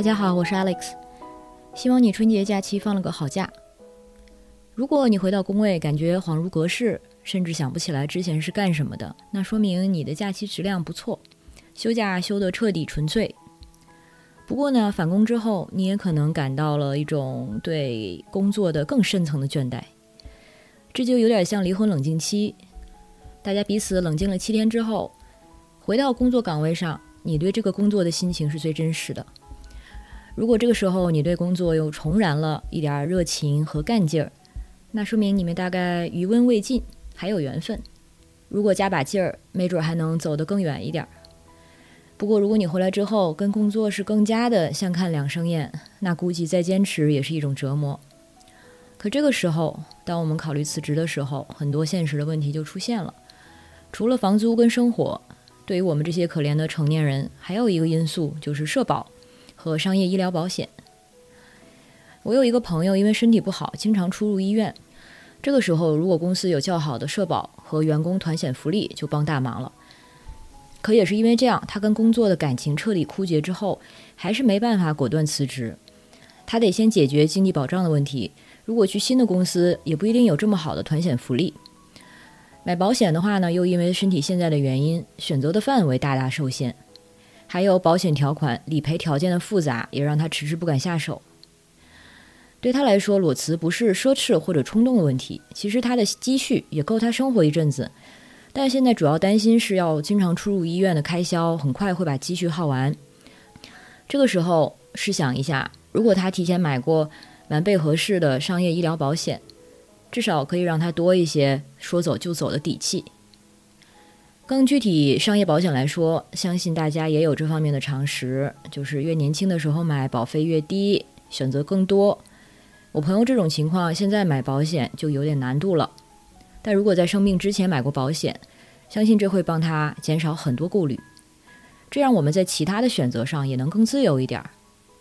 大家好，我是 Alex，希望你春节假期放了个好假。如果你回到工位感觉恍如隔世，甚至想不起来之前是干什么的，那说明你的假期质量不错，休假休得彻底纯粹。不过呢，返工之后你也可能感到了一种对工作的更深层的倦怠，这就有点像离婚冷静期，大家彼此冷静了七天之后，回到工作岗位上，你对这个工作的心情是最真实的。如果这个时候你对工作又重燃了一点热情和干劲儿，那说明你们大概余温未尽，还有缘分。如果加把劲儿，没准还能走得更远一点儿。不过如果你回来之后跟工作是更加的相看两生厌，那估计再坚持也是一种折磨。可这个时候，当我们考虑辞职的时候，很多现实的问题就出现了。除了房租跟生活，对于我们这些可怜的成年人，还有一个因素就是社保。和商业医疗保险。我有一个朋友，因为身体不好，经常出入医院。这个时候，如果公司有较好的社保和员工团险福利，就帮大忙了。可也是因为这样，他跟工作的感情彻底枯竭之后，还是没办法果断辞职。他得先解决经济保障的问题。如果去新的公司，也不一定有这么好的团险福利。买保险的话呢，又因为身体现在的原因，选择的范围大大受限。还有保险条款、理赔条件的复杂，也让他迟迟不敢下手。对他来说，裸辞不是奢侈或者冲动的问题，其实他的积蓄也够他生活一阵子。但现在主要担心是要经常出入医院的开销，很快会把积蓄耗完。这个时候试想一下，如果他提前买过完备合适的商业医疗保险，至少可以让他多一些说走就走的底气。更具体，商业保险来说，相信大家也有这方面的常识，就是越年轻的时候买，保费越低，选择更多。我朋友这种情况，现在买保险就有点难度了。但如果在生病之前买过保险，相信这会帮他减少很多顾虑，这样我们在其他的选择上也能更自由一点，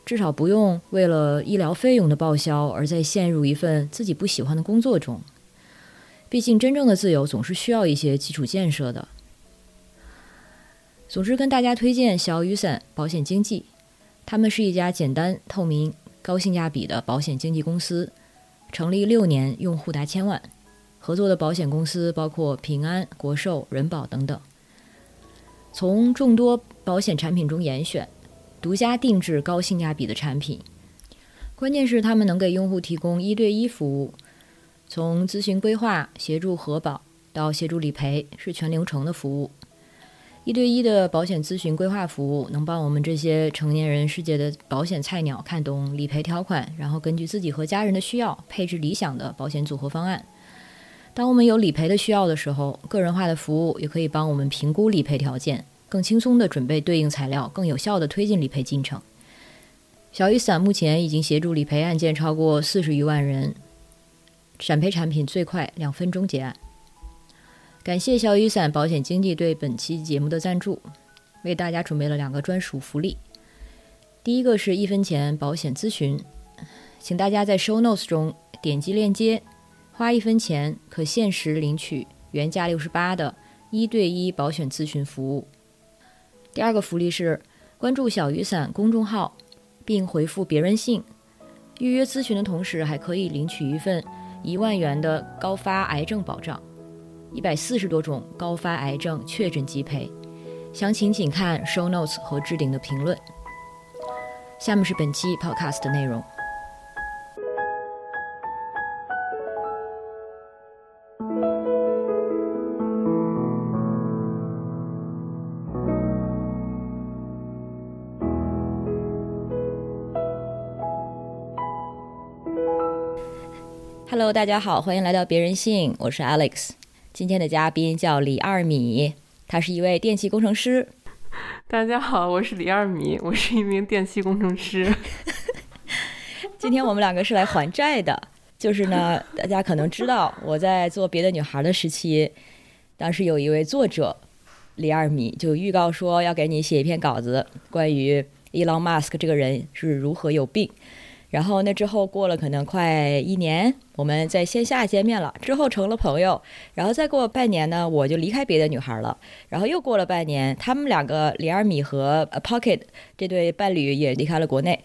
至少不用为了医疗费用的报销而再陷入一份自己不喜欢的工作中。毕竟，真正的自由总是需要一些基础建设的。总之，跟大家推荐小雨伞保险经纪，他们是一家简单、透明、高性价比的保险经纪公司，成立六年，用户达千万，合作的保险公司包括平安、国寿、人保等等。从众多保险产品中严选，独家定制高性价比的产品。关键是他们能给用户提供一对一服务，从咨询规划、协助核保到协助理赔，是全流程的服务。一对一的保险咨询规划服务，能帮我们这些成年人世界的保险菜鸟看懂理赔条款，然后根据自己和家人的需要配置理想的保险组合方案。当我们有理赔的需要的时候，个人化的服务也可以帮我们评估理赔条件，更轻松地准备对应材料，更有效地推进理赔进程。小雨伞目前已经协助理赔案件超过四十余万人，闪赔产品最快两分钟结案。感谢小雨伞保险经纪对本期节目的赞助，为大家准备了两个专属福利。第一个是一分钱保险咨询，请大家在 Show Notes 中点击链接，花一分钱可限时领取原价六十八的一对一保险咨询服务。第二个福利是关注小雨伞公众号，并回复“别人信”，预约咨询的同时还可以领取一份一万元的高发癌症保障。一百四十多种高发癌症确诊即赔，详情请看 show notes 和置顶的评论。下面是本期 podcast 的内容。Hello，大家好，欢迎来到别人信，我是 Alex。今天的嘉宾叫李二米，他是一位电气工程师。大家好，我是李二米，我是一名电气工程师。今天我们两个是来还债的，就是呢，大家可能知道我在做别的女孩的时期，当时有一位作者李二米就预告说要给你写一篇稿子，关于 Elon Musk 这个人是如何有病，然后那之后过了可能快一年，我们在线下见面了，之后成了朋友。然后再过半年呢，我就离开别的女孩了。然后又过了半年，他们两个李尔米和 Pocket 这对伴侣也离开了国内。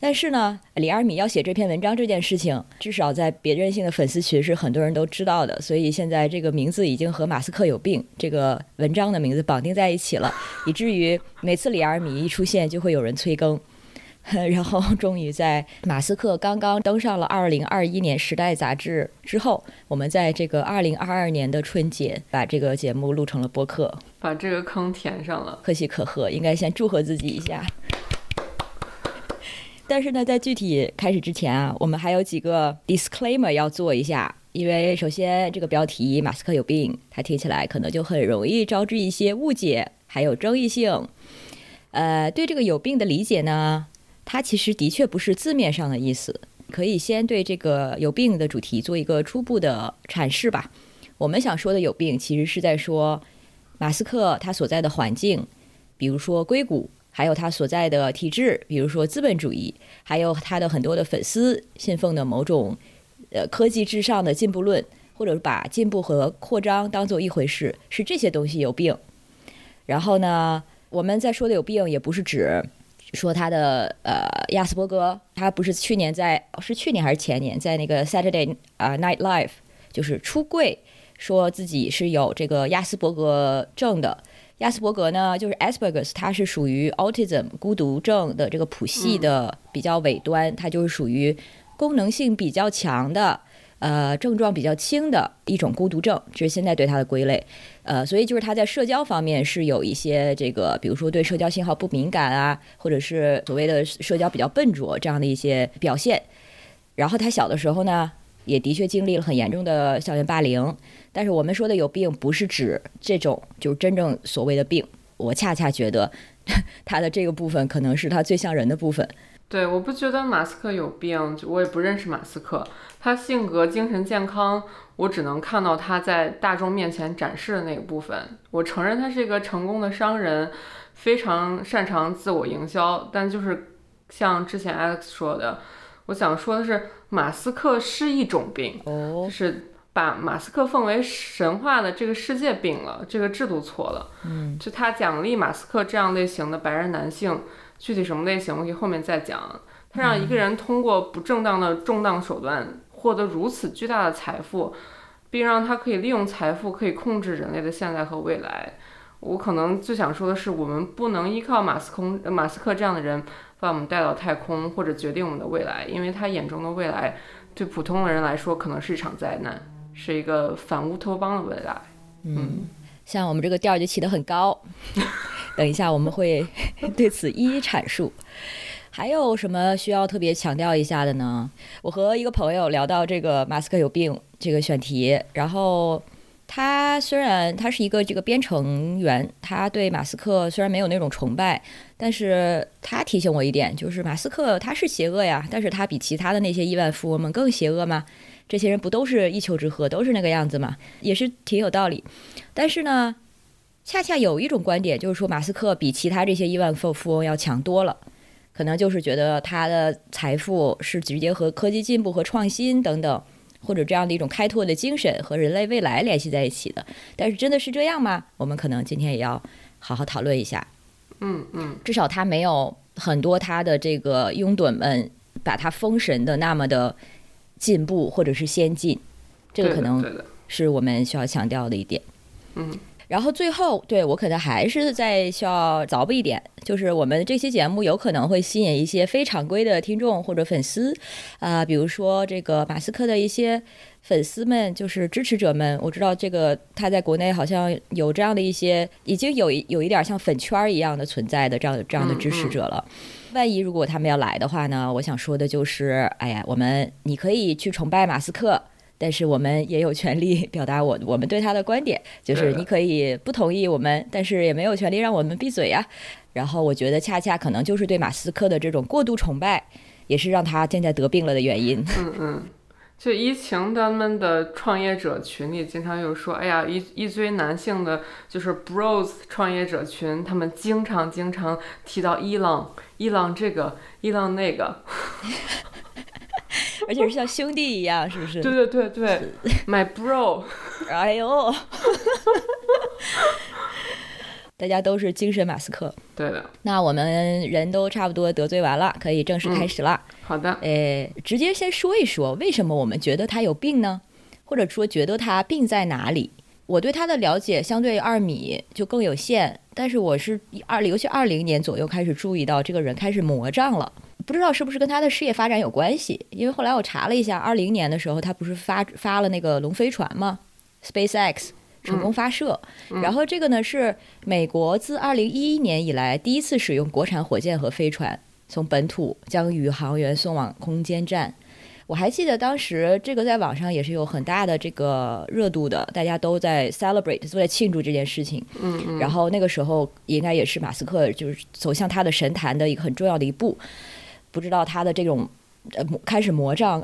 但是呢，李尔米要写这篇文章这件事情，至少在别任性的粉丝群是很多人都知道的。所以现在这个名字已经和马斯克有病这个文章的名字绑定在一起了，以至于每次李尔米一出现，就会有人催更。然后，终于在马斯克刚刚登上了2021年《时代》杂志之后，我们在这个2022年的春节把这个节目录成了播客，把这个坑填上了，可喜可贺。应该先祝贺自己一下。但是呢，在具体开始之前啊，我们还有几个 disclaimer 要做一下，因为首先这个标题“马斯克有病”，它听起来可能就很容易招致一些误解，还有争议性。呃，对这个“有病”的理解呢？它其实的确不是字面上的意思，可以先对这个有病的主题做一个初步的阐释吧。我们想说的有病，其实是在说马斯克他所在的环境，比如说硅谷，还有他所在的体制，比如说资本主义，还有他的很多的粉丝信奉的某种呃科技至上的进步论，或者把进步和扩张当做一回事，是这些东西有病。然后呢，我们在说的有病，也不是指。说他的呃亚斯伯格，他不是去年在是去年还是前年在那个 Saturday 啊 Night Live 就是出柜，说自己是有这个亚斯伯格症的。亚斯伯格呢，就是 Asperger's，它是属于 Autism 孤独症的这个谱系的比较尾端，它就是属于功能性比较强的。呃，症状比较轻的一种孤独症，这是现在对他的归类。呃，所以就是他在社交方面是有一些这个，比如说对社交信号不敏感啊，或者是所谓的社交比较笨拙这样的一些表现。然后他小的时候呢，也的确经历了很严重的校园霸凌。但是我们说的有病，不是指这种就是真正所谓的病。我恰恰觉得他的这个部分可能是他最像人的部分。对，我不觉得马斯克有病，我也不认识马斯克。他性格、精神健康，我只能看到他在大众面前展示的那个部分。我承认他是一个成功的商人，非常擅长自我营销。但就是像之前 Alex 说的，我想说的是，马斯克是一种病，就是把马斯克奉为神话的这个世界病了，这个制度错了。嗯，就他奖励马斯克这样类型的白人男性。具体什么类型，我可以后面再讲。他让一个人通过不正当的重当手段获得如此巨大的财富，并让他可以利用财富可以控制人类的现在和未来。我可能最想说的是，我们不能依靠马斯空马斯克这样的人把我们带到太空或者决定我们的未来，因为他眼中的未来对普通的人来说可能是一场灾难，是一个反乌托邦的未来。嗯，像我们这个调就起得很高。等一下，我们会 对此一一阐述。还有什么需要特别强调一下的呢？我和一个朋友聊到这个马斯克有病这个选题，然后他虽然他是一个这个编程员，他对马斯克虽然没有那种崇拜，但是他提醒我一点，就是马斯克他是邪恶呀，但是他比其他的那些亿万富翁们更邪恶吗？这些人不都是一丘之貉，都是那个样子吗？也是挺有道理。但是呢？恰恰有一种观点，就是说马斯克比其他这些亿万富富翁要强多了，可能就是觉得他的财富是直接和科技进步和创新等等，或者这样的一种开拓的精神和人类未来联系在一起的。但是真的是这样吗？我们可能今天也要好好讨论一下。嗯嗯，至少他没有很多他的这个拥趸们把他封神的那么的进步或者是先进，这个可能是我们需要强调的一点。嗯。然后最后，对我可能还是再需要凿吧一点，就是我们这期节目有可能会吸引一些非常规的听众或者粉丝，啊，比如说这个马斯克的一些粉丝们，就是支持者们。我知道这个他在国内好像有这样的一些，已经有有一点像粉圈一样的存在的这样这样的支持者了。万一如果他们要来的话呢，我想说的就是，哎呀，我们你可以去崇拜马斯克。但是我们也有权利 表达我我们对他的观点，就是你可以不同意我们，但是也没有权利让我们闭嘴呀。然后我觉得恰恰可能就是对马斯克的这种过度崇拜，也是让他现在得病了的原因。嗯嗯，就疫情他们的创业者群里经常有说，哎呀，一一堆男性的就是 bros 创业者群，他们经常经常提到伊朗，伊朗这个，伊朗那个。而且是像兄弟一样，是不是？对对对对，My bro。哎呦，大家都是精神马斯克。对的。那我们人都差不多得罪完了，可以正式开始了。好的。诶，直接先说一说，为什么我们觉得他有病呢？或者说觉得他病在哪里？我对他的了解相对二米就更有限，但是我是二零，尤其二零年左右开始注意到这个人开始魔障了。不知道是不是跟他的事业发展有关系？因为后来我查了一下，二零年的时候他不是发发了那个龙飞船吗？SpaceX 成功发射，然后这个呢是美国自二零一一年以来第一次使用国产火箭和飞船从本土将宇航员送往空间站。我还记得当时这个在网上也是有很大的这个热度的，大家都在 celebrate，都在庆祝这件事情。嗯嗯。然后那个时候应该也是马斯克就是走向他的神坛的一个很重要的一步。不知道他的这种呃开始魔障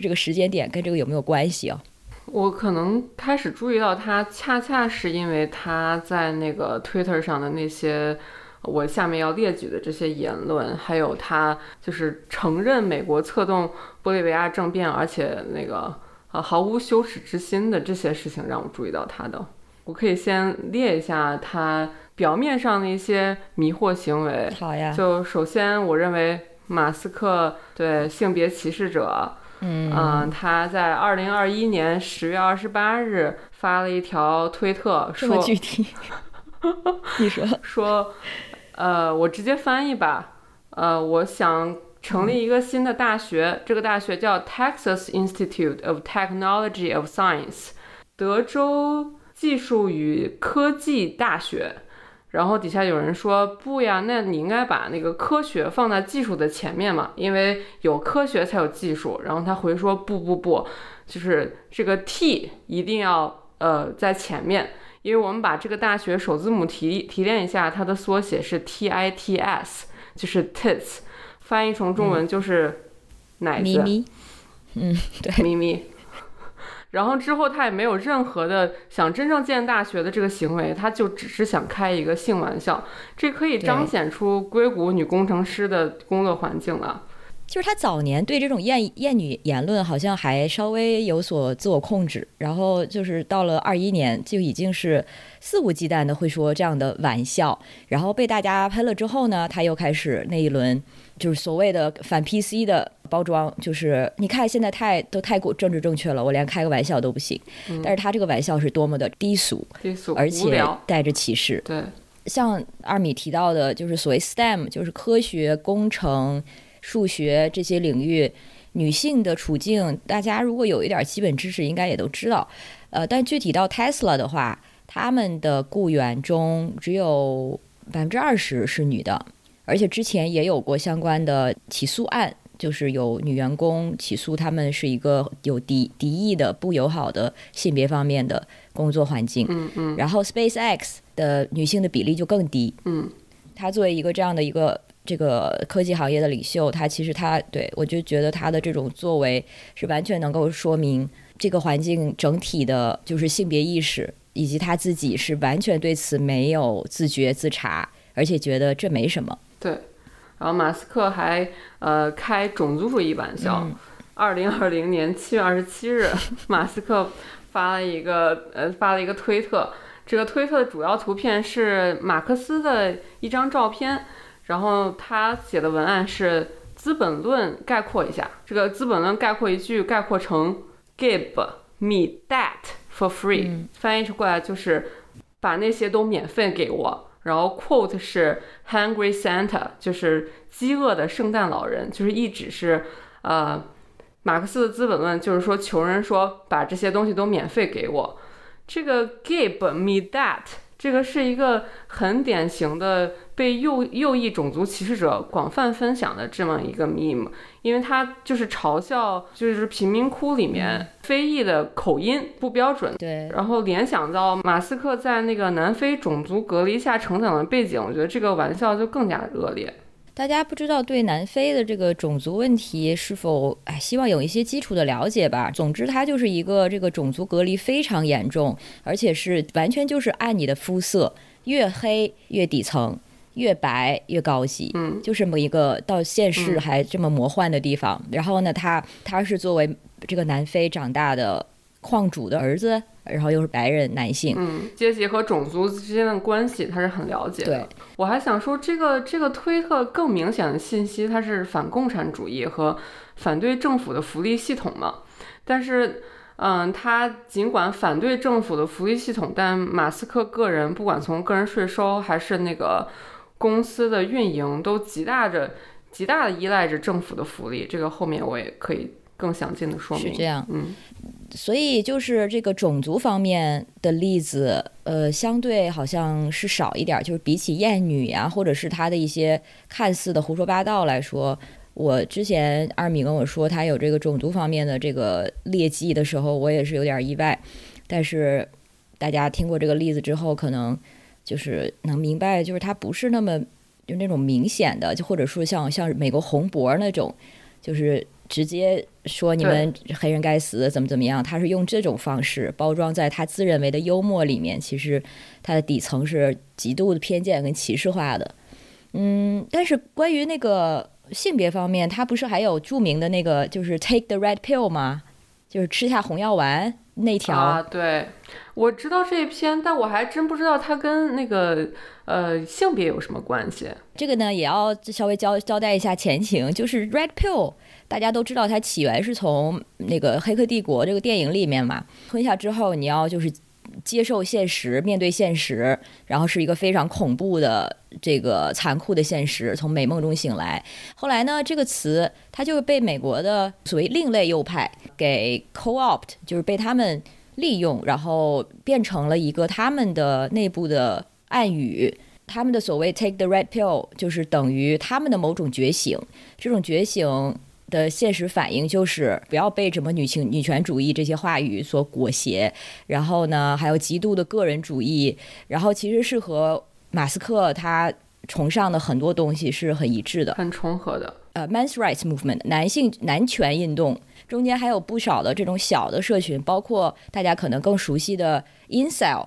这个时间点跟这个有没有关系啊？我可能开始注意到他，恰恰是因为他在那个 Twitter 上的那些我下面要列举的这些言论，还有他就是承认美国策动玻利维亚政变，而且那个呃毫无羞耻之心的这些事情，让我注意到他的。我可以先列一下他表面上的一些迷惑行为。好呀。就首先，我认为。马斯克对性别歧视者，嗯，他在二零二一年十月二十八日发了一条推特，说具体，你说说，呃，我直接翻译吧，呃，我想成立一个新的大学，这个大学叫 Texas Institute of Technology of Science，德州技术与科技大学。然后底下有人说不呀，那你应该把那个科学放在技术的前面嘛，因为有科学才有技术。然后他回说不不不，就是这个 T 一定要呃在前面，因为我们把这个大学首字母提提炼一下，它的缩写是 T I T S，就是 tits，翻译成中文就是奶子。咪咪，嗯，对，咪咪。然后之后他也没有任何的想真正建大学的这个行为，他就只是想开一个性玩笑，这可以彰显出硅谷女工程师的工作环境了。就是他早年对这种艳艳女言论好像还稍微有所自我控制，然后就是到了二一年就已经是肆无忌惮的会说这样的玩笑，然后被大家喷了之后呢，他又开始那一轮就是所谓的反 PC 的包装，就是你看现在太都太过政治正确了，我连开个玩笑都不行。但是他这个玩笑是多么的低俗，低俗，而且带着歧视。对，像二米提到的，就是所谓 STEM，就是科学、工程。数学这些领域，女性的处境，大家如果有一点基本知识，应该也都知道。呃，但具体到 Tesla 的话，他们的雇员中只有百分之二十是女的，而且之前也有过相关的起诉案，就是有女员工起诉他们是一个有敌敌意的、不友好的性别方面的工作环境。嗯嗯。然后 SpaceX 的女性的比例就更低。嗯。他作为一个这样的一个。这个科技行业的领袖，她其实她对我就觉得她的这种作为是完全能够说明这个环境整体的，就是性别意识，以及她自己是完全对此没有自觉自查，而且觉得这没什么。对，然后马斯克还呃开种族主义玩笑。二零二零年七月二十七日，马斯克发了一个呃发了一个推特，这个推特的主要图片是马克思的一张照片。然后他写的文案是《资本论》概括一下，这个《资本论》概括一句概括成 “Give me that for free”，翻译出过来就是把那些都免费给我。然后 quote 是 “Hungry Santa”，就是饥饿的圣诞老人，就是一直是呃马克思的《资本论》，就是说穷人说把这些东西都免费给我。这个 “Give me that”。这个是一个很典型的被右右翼种族歧视者广泛分享的这么一个 meme，因为他就是嘲笑就是贫民窟里面非裔的口音不标准，对，然后联想到马斯克在那个南非种族隔离下成长的背景，我觉得这个玩笑就更加恶劣。大家不知道对南非的这个种族问题是否哎，希望有一些基础的了解吧。总之，它就是一个这个种族隔离非常严重，而且是完全就是按你的肤色越黑越底层，越白越高级，嗯，就这么一个到现世嗯还这么魔幻的地方。然后呢，他他是作为这个南非长大的矿主的儿子，然后又是白人男性，嗯，阶级和种族之间的关系他是很了解的。对，我还想说，这个这个推特更明显的信息，它是反共产主义和反对政府的福利系统嘛。但是，嗯，他尽管反对政府的福利系统，但马斯克个人不管从个人税收还是那个公司的运营，都极大着极大的依赖着政府的福利。这个后面我也可以更详尽的说明。是这样。嗯所以就是这个种族方面的例子，呃，相对好像是少一点儿，就是比起艳女呀、或者是他的一些看似的胡说八道来说。我之前二米跟我说他有这个种族方面的这个劣迹的时候，我也是有点意外。但是大家听过这个例子之后，可能就是能明白，就是他不是那么就那种明显的，就或者说像像美国红脖那种，就是直接说你们黑人该死，怎么怎么样。他是用这种方式包装在他自认为的幽默里面，其实他的底层是极度的偏见跟歧视化的。嗯，但是关于那个性别方面，他不是还有著名的那个就是 take the red pill 吗？就是吃下红药丸那条。啊，对，我知道这一篇，但我还真不知道它跟那个呃性别有什么关系。这个呢，也要稍微交交代一下前情，就是 Red Pill，大家都知道它起源是从那个《黑客帝国》这个电影里面嘛。吞下之后，你要就是接受现实，面对现实，然后是一个非常恐怖的这个残酷的现实，从美梦中醒来。后来呢，这个词它就被美国的所谓另类右派给 co-opt，就是被他们利用，然后变成了一个他们的内部的暗语。他们的所谓 take the red pill 就是等于他们的某种觉醒，这种觉醒的现实反应就是不要被什么女性女权主义这些话语所裹挟，然后呢，还有极度的个人主义，然后其实是和马斯克他崇尚的很多东西是很一致的。很重合的。呃，men's rights movement 男性男权运动中间还有不少的这种小的社群，包括大家可能更熟悉的 incel。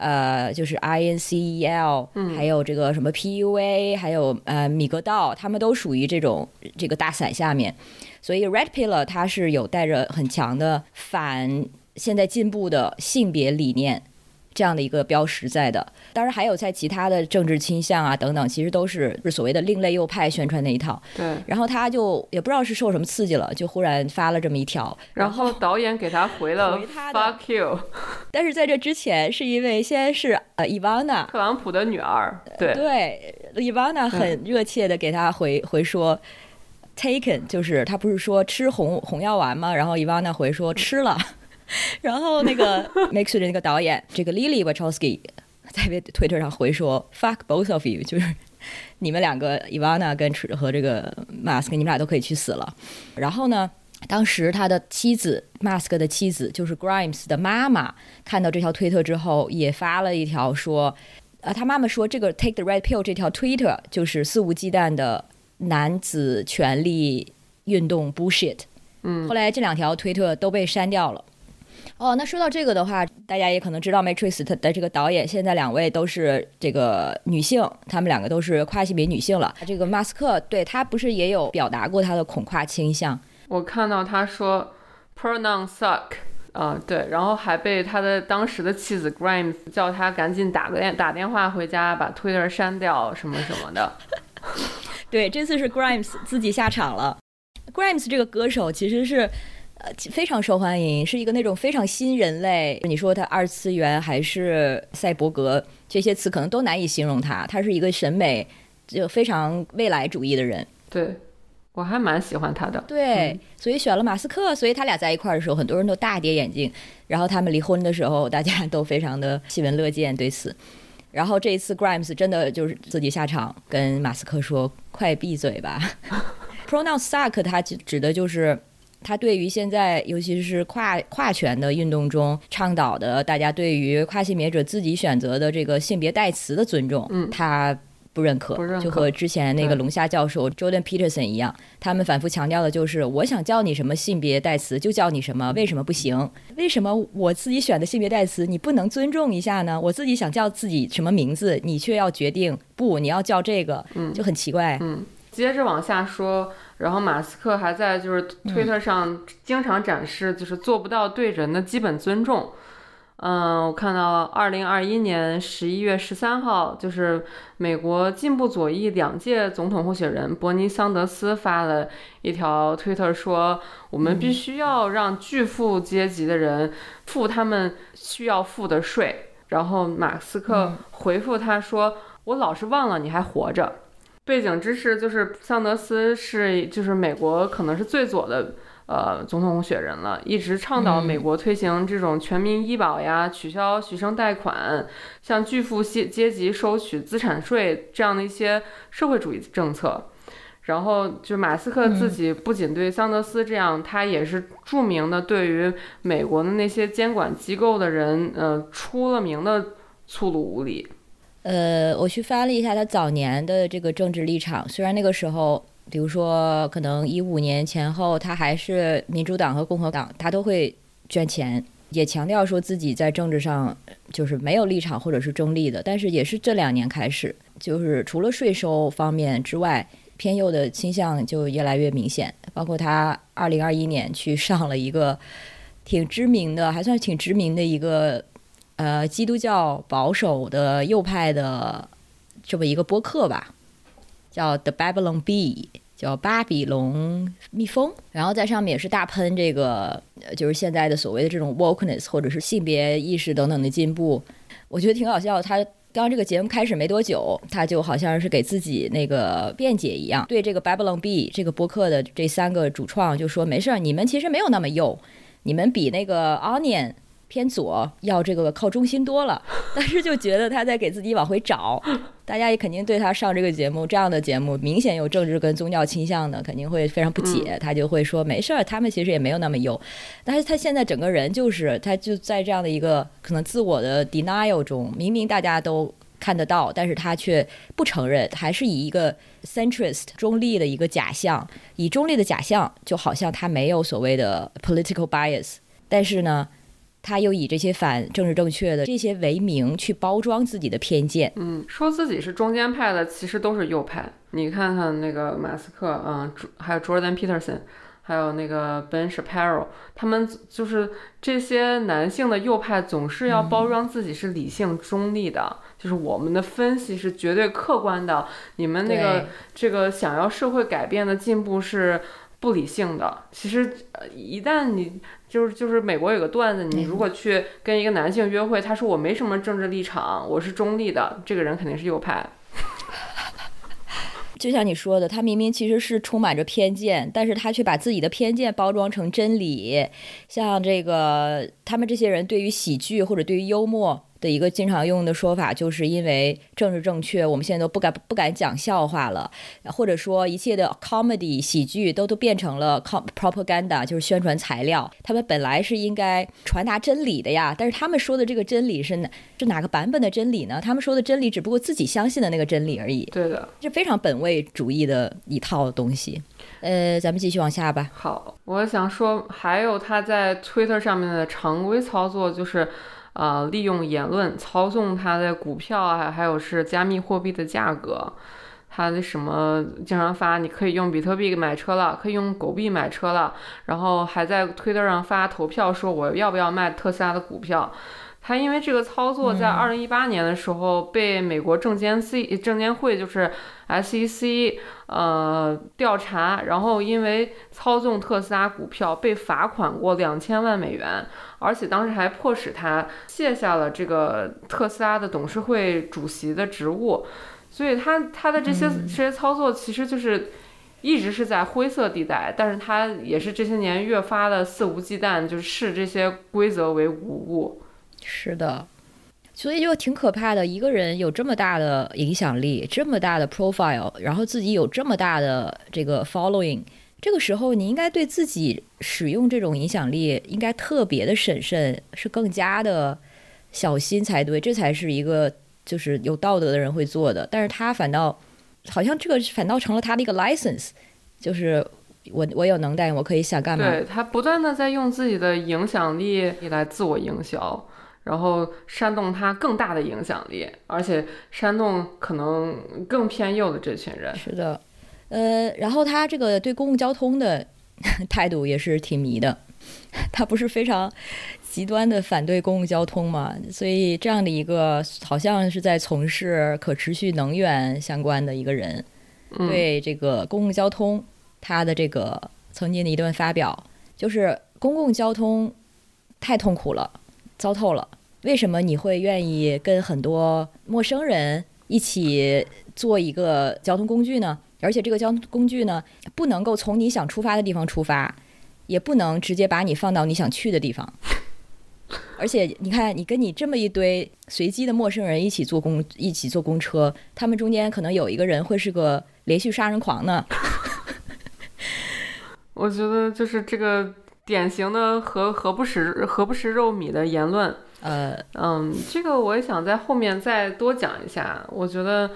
呃，就是 I N C E L，、还有这个什么 P U A，还有呃米格道，他们都属于这种这个大伞下面。所以 Red Pillar 它是有带着很强的反现在进步的性别理念这样的一个标识在的。当然还有在其他的政治倾向啊等等，其实都是是所谓的另类右派宣传那一套。对，然后他就也不知道是受什么刺激了，就忽然发了这么一条。然后导演给他回了 “fuck you”，但是在这之前，是因为先是呃伊万娜，特朗普的女儿。对，对伊万娜很热切的给他回回说。Taken 就是他不是说吃红红药丸吗？然后伊万娜回说吃了，然后那个 Mix 的那个导演这个 Lily Wachowski 在推特上回说 Fuck both of you，就是你们两个 Ivana 跟和这个 Mask，你们俩都可以去死了。然后呢，当时他的妻子 Mask 的妻子就是 Grimes 的妈妈，看到这条推特之后，也发了一条说，呃，他妈妈说这个 Take the Red Pill 这条推特就是肆无忌惮的男子权利运动 bullshit。嗯后来这两条推特都被删掉了。哦，那说到这个的话，大家也可能知道 Matrix 它的这个导演，现在两位都是这个女性，她们两个都是跨性别女性了。这个马斯克对他不是也有表达过他的恐跨倾向？我看到他说 “pronoun suck”。啊、对，然后还被他的当时的妻子 Grimes 叫他赶紧打个电打电话回家，把 Twitter 删掉什么什么的。对，这次是 Grimes 自己下场了。Grimes 这个歌手其实是呃非常受欢迎，是一个那种非常新人类。你说他二次元还是赛博格，这些词可能都难以形容他。他是一个审美就非常未来主义的人。对，我还蛮喜欢他的。对，所以选了马斯克，所以他俩在一块儿的时候，很多人都大跌眼镜。然后他们离婚的时候，大家都非常的喜闻乐见对此。然后这一次 Grimes 真的就是自己下场跟马斯克说：“快闭嘴吧。”pronounce suck 它指指的就是他对于现在尤其是跨跨权的运动中倡导的大家对于跨性别者自己选择的这个性别代词的尊重，嗯他不认可，不认可就和之前那个龙虾教授 Jordan Peterson 一样，他们反复强调的就是，我想叫你什么性别代词就叫你什么，为什么不行？为什么我自己选的性别代词你不能尊重一下呢？我自己想叫自己什么名字，你却要决定不，你要叫这个，就很奇怪。嗯，接着往下说，然后马斯克还在就是推特上经常展示，就是做不到对人的基本尊重。嗯，我看到二零二一年十一月十三号，就是美国进步左翼两届总统候选人伯尼桑德斯发了一条推特说，我们必须要让巨富阶级的人付他们需要付的税。然后马斯克回复他说：“我老是忘了你还活着。”背景知识就是桑德斯是就是美国可能是最左的呃总统候选人了，一直倡导嗯美国推行这种全民医保呀，取消学生贷款，向巨富阶阶级收取资产税这样的一些社会主义政策。然后就马斯克自己不仅对桑德斯这样，他也是著名的对于美国的那些监管机构的人，呃，出了名的粗鲁无礼。呃，我去翻了一下他早年的这个政治立场，虽然那个时候，比如说可能一五年前后，他还是民主党和共和党，他都会捐钱，也强调说自己在政治上就是没有立场或者是中立的。但是也是这两年开始，就是除了税收方面之外，偏右的倾向就越来越明显。包括他二零二一年去上了一个挺知名的，还算挺知名的一个呃基督教保守的右派的这么一个播客吧，叫 The Babylon Bee，叫巴比龙蜜蜂，然后在上面也是大喷这个，就是现在的所谓的这种 wokeness 或者是性别意识等等的进步，我觉得挺搞笑。他刚这个节目开始没多久，他就好像是给自己那个辩解一样，对这个 Babylon Bee 这个播客的这三个主创就说：“没事儿，你们其实没有那么右，你们比那个 Onion 偏左要这个靠中心多了。”但是就觉得他在给自己往回找，大家也肯定对他上这个节目这样的节目明显有政治跟宗教倾向的，肯定会非常不解。他就会说：“没事儿，他们其实也没有那么优。”但是他现在整个人就是他就在这样的一个可能自我的 denial 中，明明大家都看得到，但是他却不承认，还是以一个 centrist 中立的一个假象，以中立的假象，就好像他没有所谓的 political bias，但是呢，他又以这些反政治正确的这些为名去包装自己的偏见。嗯，说自己是中间派的，其实都是右派。你看看那个马斯克，嗯，还有 Jordan Peterson，还有那个 Ben Shapiro，他们就是这些男性的右派，总是要包装自己是理性中立的，就是我们的分析是绝对客观的，你们那个这个想要社会改变的进步是不理性的。其实，呃一旦你就是就是美国有个段子，你如果去跟一个男性约会，他说我没什么政治立场，我是中立的，这个人肯定是右派。就像你说的，他明明其实是充满着偏见，但是他却把自己的偏见包装成真理。像这个，他们这些人对于喜剧或者对于幽默的一个经常用的说法，就是因为政治正确，我们现在都不敢不敢讲笑话了，或者说一切的 comedy 喜剧都都变成了 propaganda，就是宣传材料。他们本来是应该传达真理的呀，但是他们说的这个真理是哪是哪个版本的真理呢？他们说的真理只不过自己相信的那个真理而已。对的，这非常本位主义的一套东西。呃，咱们继续往下吧。好，我想说，还有他在 Twitter 上面的常规操作就是。呃，利用言论操纵他的股票啊，还有是加密货币的价格。他的什么经常发，你可以用比特币买车了，可以用狗币买车了，然后还在推特上发投票说我要不要卖特斯拉的股票。他因为这个操作，在二零一八年的时候被美国证监 C 证监会就是 SEC 呃调查，然后因为操纵特斯拉股票被罚款过两千万美元，而且当时还迫使他卸下了这个特斯拉的董事会主席的职务，所以他他的这些、这些操作其实就是。一直是在灰色地带，但是他也是这些年越发的肆无忌惮，就是视这些规则为无物。是的，所以就挺可怕的。一个人有这么大的影响力，这么大的 profile，然后自己有这么大的这个 following，这个时候你应该对自己使用这种影响力应该特别的审慎，是更加的小心才对。这才是一个就是有道德的人会做的，但是他反倒好像这个反倒成了他的一个 license，就是我我有能耐，我可以想干嘛。对他不断的在用自己的影响力来自我营销，然后煽动他更大的影响力，而且煽动可能更偏右的这群人。是的，呃，然后他这个对公共交通的 态度也是挺迷的，他不是非常极端的反对公共交通嘛？所以这样的一个好像是在从事可持续能源相关的一个人，嗯对这个公共交通，他的这个曾经的一段发表就是公共交通太痛苦了，糟透了。为什么你会愿意跟很多陌生人一起做一个交通工具呢？而且这个交通工具呢，不能够从你想出发的地方出发，也不能直接把你放到你想去的地方。而且你看，你跟你这么一堆随机的陌生人一起坐公一起坐公车，他们中间可能有一个人会是个连续杀人狂呢。我觉得就是这个典型的何何不食何不食肉糜的言论。呃，嗯，这个我也想在后面再多讲一下。我觉得，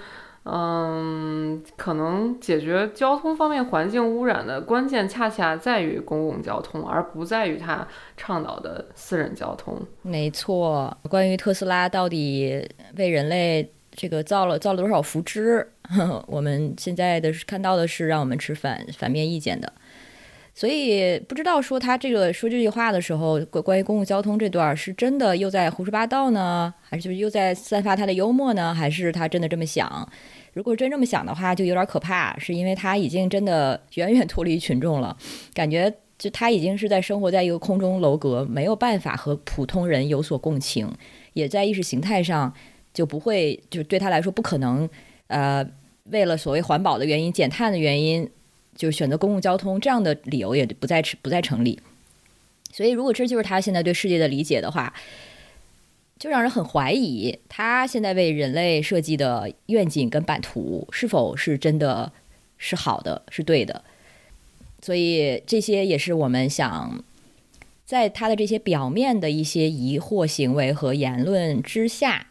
嗯，可能解决交通方面环境污染的关键，恰恰在于公共交通，而不在于他倡导的私人交通。没错，关于特斯拉到底为人类这个造了造了多少福祉，我们现在的看到的是让我们持反反面意见的。所以不知道说他这个说这句话的时候，关关于公共交通这段儿是真的又在胡说八道呢，还是就是又在散发他的幽默呢？还是他真的这么想？如果真这么想的话，就有点可怕，是因为他已经真的 远远脱离群众了，感觉就他已经是在生活在一个空中楼阁，没有办法和普通人有所共情，也在意识形态上就不会，就对他来说不可能，呃，为了所谓环保的原因、减碳的原因。就选择公共交通这样的理由也不再不再成立，所以如果这就是他现在对世界的理解的话，就让人很怀疑他现在为人类设计的愿景跟版图是否是真的是好的是对的。所以这些也是我们想在他的这些表面的一些疑惑行为和言论之下，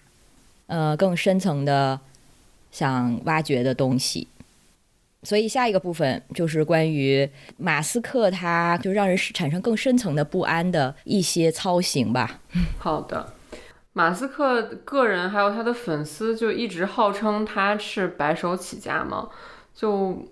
呃，更深层的想挖掘的东西。所以下一个部分就是关于马斯克，他就让人产生更深层的不安的一些操行吧。好的，马斯克个人还有他的粉丝就一直号称他是白手起家嘛，就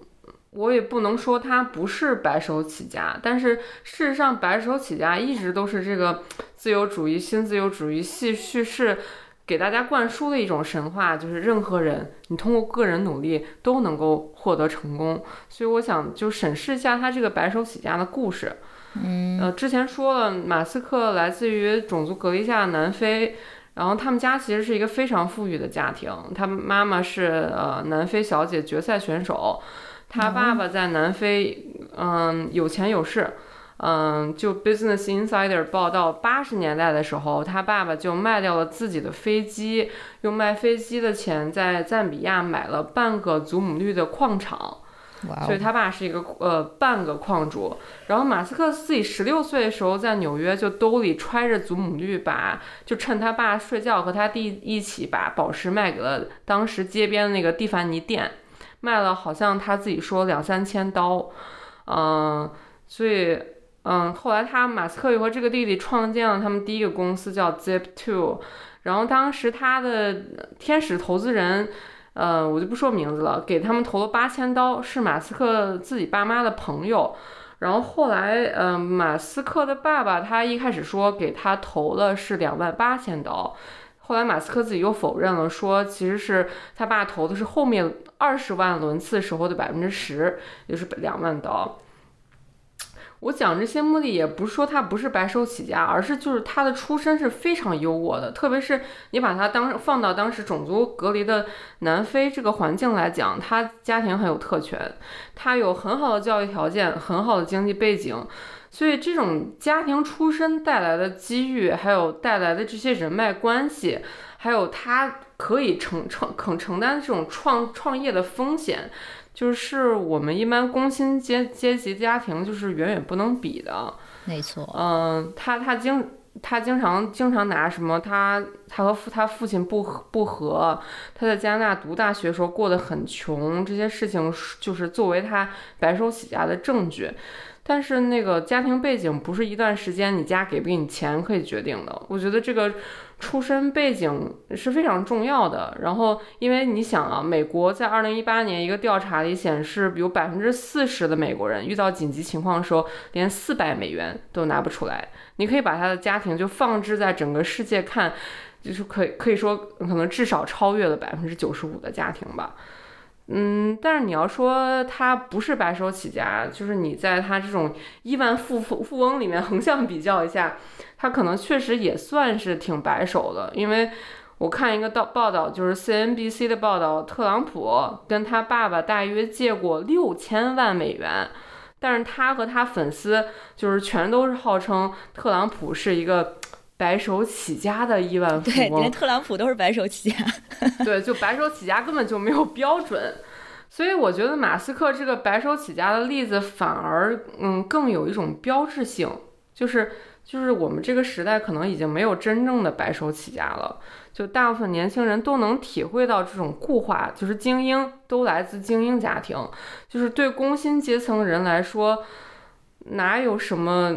我也不能说他不是白手起家，但是事实上白手起家一直都是这个自由主义、新自由主义系叙事。给大家灌输的一种神话，就是任何人你通过个人努力都能够获得成功。所以我想就审视一下他这个白手起家的故事。嗯，呃，之前说了，马斯克来自于种族隔离下的南非，然后他们家其实是一个非常富裕的家庭，他妈妈是呃南非小姐决赛选手，他爸爸在南非嗯有钱有势。嗯，就 Business Insider 报道，八十年代的时候，他爸爸就卖掉了自己的飞机，用卖飞机的钱在赞比亚买了半个祖母绿的矿场，所以他爸是一个呃半个矿主。然后马斯克自己十六岁的时候在纽约就兜里揣着祖母绿，把就趁他爸睡觉和他弟一起把宝石卖给了当时街边的那个蒂凡尼店，卖了好像他自己说两三千刀，嗯，所以。嗯，后来他马斯克又和这个弟弟创建了他们第一个公司，叫 Zip2。然后当时他的天使投资人，呃，我就不说名字了，给他们投了八千刀，是马斯克自己爸妈的朋友。然后后来，嗯，马斯克的爸爸他一开始说给他投了是两万八千刀，后来马斯克自己又否认了，说其实是他爸投的是后面二十万轮次时候的百分之十，就是两万刀。我讲这些目的也不是说他不是白手起家，而是就是他的出身是非常优渥的，特别是你把他当放到当时种族隔离的南非这个环境来讲，他家庭很有特权，他有很好的教育条件，很好的经济背景，所以这种家庭出身带来的机遇，还有带来的这些人脉关系，还有他可以承承肯承担这种创创业的风险。就是我们一般工薪阶阶级家庭就是远远不能比的，没错。嗯，他他经他经常经常拿什么他他和父他父亲不和不和，他在加拿大读大学时候过得很穷，这些事情就是作为他白手起家的证据。但是那个家庭背景不是一段时间你家给不给你钱可以决定的。我觉得这个出身背景是非常重要的。然后，因为你想啊，美国在二零一八年一个调查里显示，有百分之四十的美国人遇到紧急情况的时候，连四百美元都拿不出来。你可以把他的家庭就放置在整个世界看，就是可以可以说可能至少超越了百分之九十五的家庭吧。嗯，但是你要说他不是白手起家，就是你在他这种亿万富富富翁里面横向比较一下，他可能确实也算是挺白手的。因为我看一个报报道，就是 CNBC 的报道，特朗普跟他爸爸大约借过六千万美元，但是他和他粉丝就是全都是号称特朗普是一个。白手起家的亿万富翁，对，连特朗普都是白手起家。对，就白手起家根本就没有标准，所以我觉得马斯克这个白手起家的例子反而嗯更有一种标志性，就是就是我们这个时代可能已经没有真正的白手起家了，就大部分年轻人都能体会到这种固化，就是精英都来自精英家庭，就是对工薪阶层的人来说，哪有什么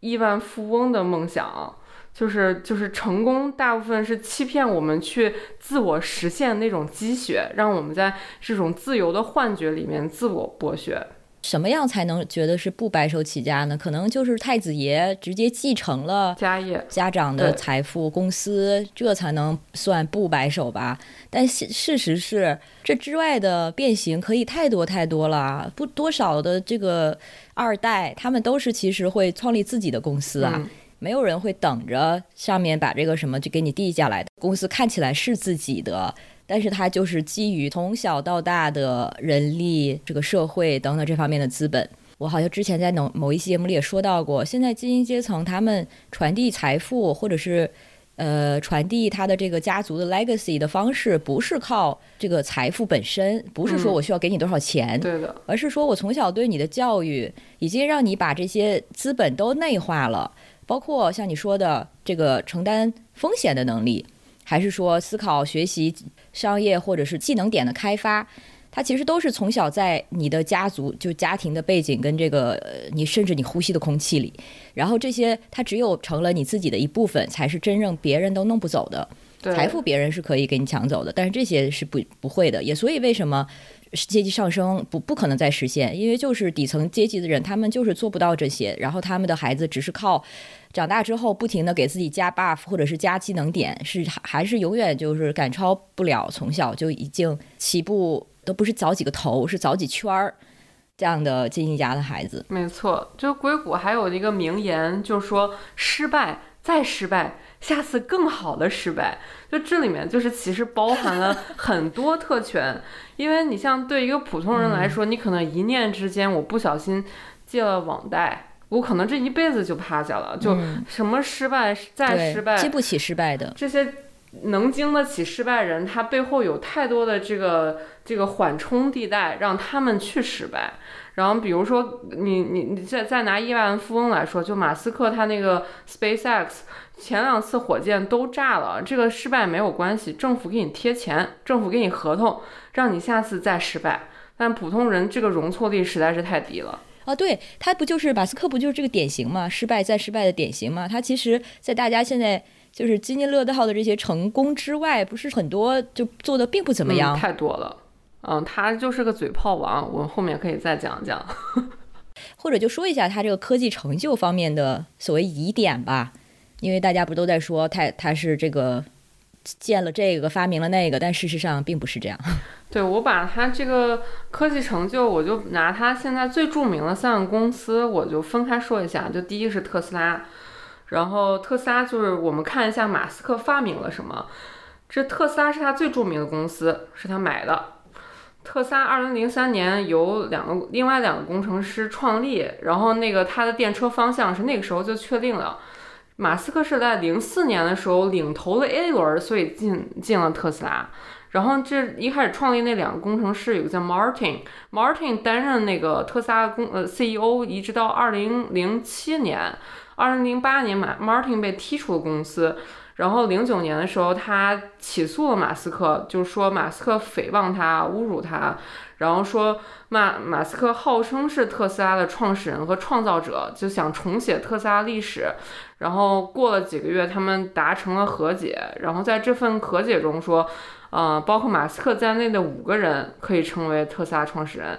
亿万富翁的梦想？就是就是成功，大部分是欺骗我们去自我实现那种积雪，让我们在这种自由的幻觉里面自我剥削。什么样才能觉得是不白手起家呢？可能就是太子爷直接继承了家业、家长的财富、公司，这才能算不白手吧。但事实是，这之外的变形可以太多太多了。不多少的这个二代，他们都是其实会创立自己的公司啊。没有人会等着上面把这个什么就给你递下来的。公司看起来是自己的，但是它就是基于从小到大的人力、这个社会等等这方面的资本。我好像之前在某某一期节目里也说到过，现在精英阶层他们传递财富或者是呃传递他的这个家族的 legacy 的方式，不是靠这个财富本身，不是说我需要给你多少钱，对的，而是说我从小对你的教育已经让你把这些资本都内化了。包括像你说的这个承担风险的能力，还是说思考、学习、商业或者是技能点的开发，它其实都是从小在你的家族就家庭的背景跟这个你甚至你呼吸的空气里，然后这些它只有成了你自己的一部分，才是真正别人都弄不走的财富，别人是可以给你抢走的，但是这些是不不会的。也所以为什么？阶级上升不不可能再实现，因为就是底层阶级的人，他们就是做不到这些，然后他们的孩子只是靠长大之后不停的给自己加 buff 或者是加技能点，是还是永远就是赶超不了从小就已经起步都不是早几个头，是早几圈儿这样的精英家的孩子。没错，就硅谷还有一个名言，就是说失败再失败。下次更好的失败，就这里面就是其实包含了 很多特权，因为你像对一个普通人来说，你可能一念之间，我不小心借了网贷，我可能这一辈子就趴下了，就什么失败再失败，经不起失败的。这些能经得起失败人，他背后有太多的这个这个缓冲地带，让他们去失败。然后比如说你你你再再拿亿万富翁来说，就马斯克他那个 SpaceX。前两次火箭都炸了，这个失败没有关系，政府给你贴钱，政府给你合同，让你下次再失败。但普通人这个容错率实在是太低了啊！对他不就是马斯克不就是这个典型嘛？失败再失败的典型嘛？他其实，在大家现在就是津津乐道的这些成功之外，不是很多就做的并不怎么样，太多了。嗯，他就是个嘴炮王，我们后面可以再讲讲，或者就说一下他这个科技成就方面的所谓疑点吧。因为大家不都在说他他是这个建了这个发明了那个，但事实上并不是这样。对我把他这个科技成就，我就拿他现在最著名的三个公司，我就分开说一下。就第一是特斯拉，然后特斯拉就是我们看一下马斯克发明了什么。这特斯拉是他最著名的公司，是他买的。特斯拉二零零三年由两个另外两个工程师创立，然后那个他的电车方向是那个时候就确定了。马斯克是在零四年的时候领投了 A 轮，所以进进了特斯拉。然后这一开始创立那两个工程师有个叫 Martin，Martin 担任那个特斯拉公呃 CEO，一直到二零零七年，二零零八年马 Martin 被踢出了公司。然后零九年的时候，他起诉了马斯克，就说马斯克诽谤他、侮辱他，然后说马马斯克号称是特斯拉的创始人和创造者，就想重写特斯拉历史。然后过了几个月，他们达成了和解。然后在这份和解中说，呃，包括马斯克在内的五个人可以成为特斯拉创始人。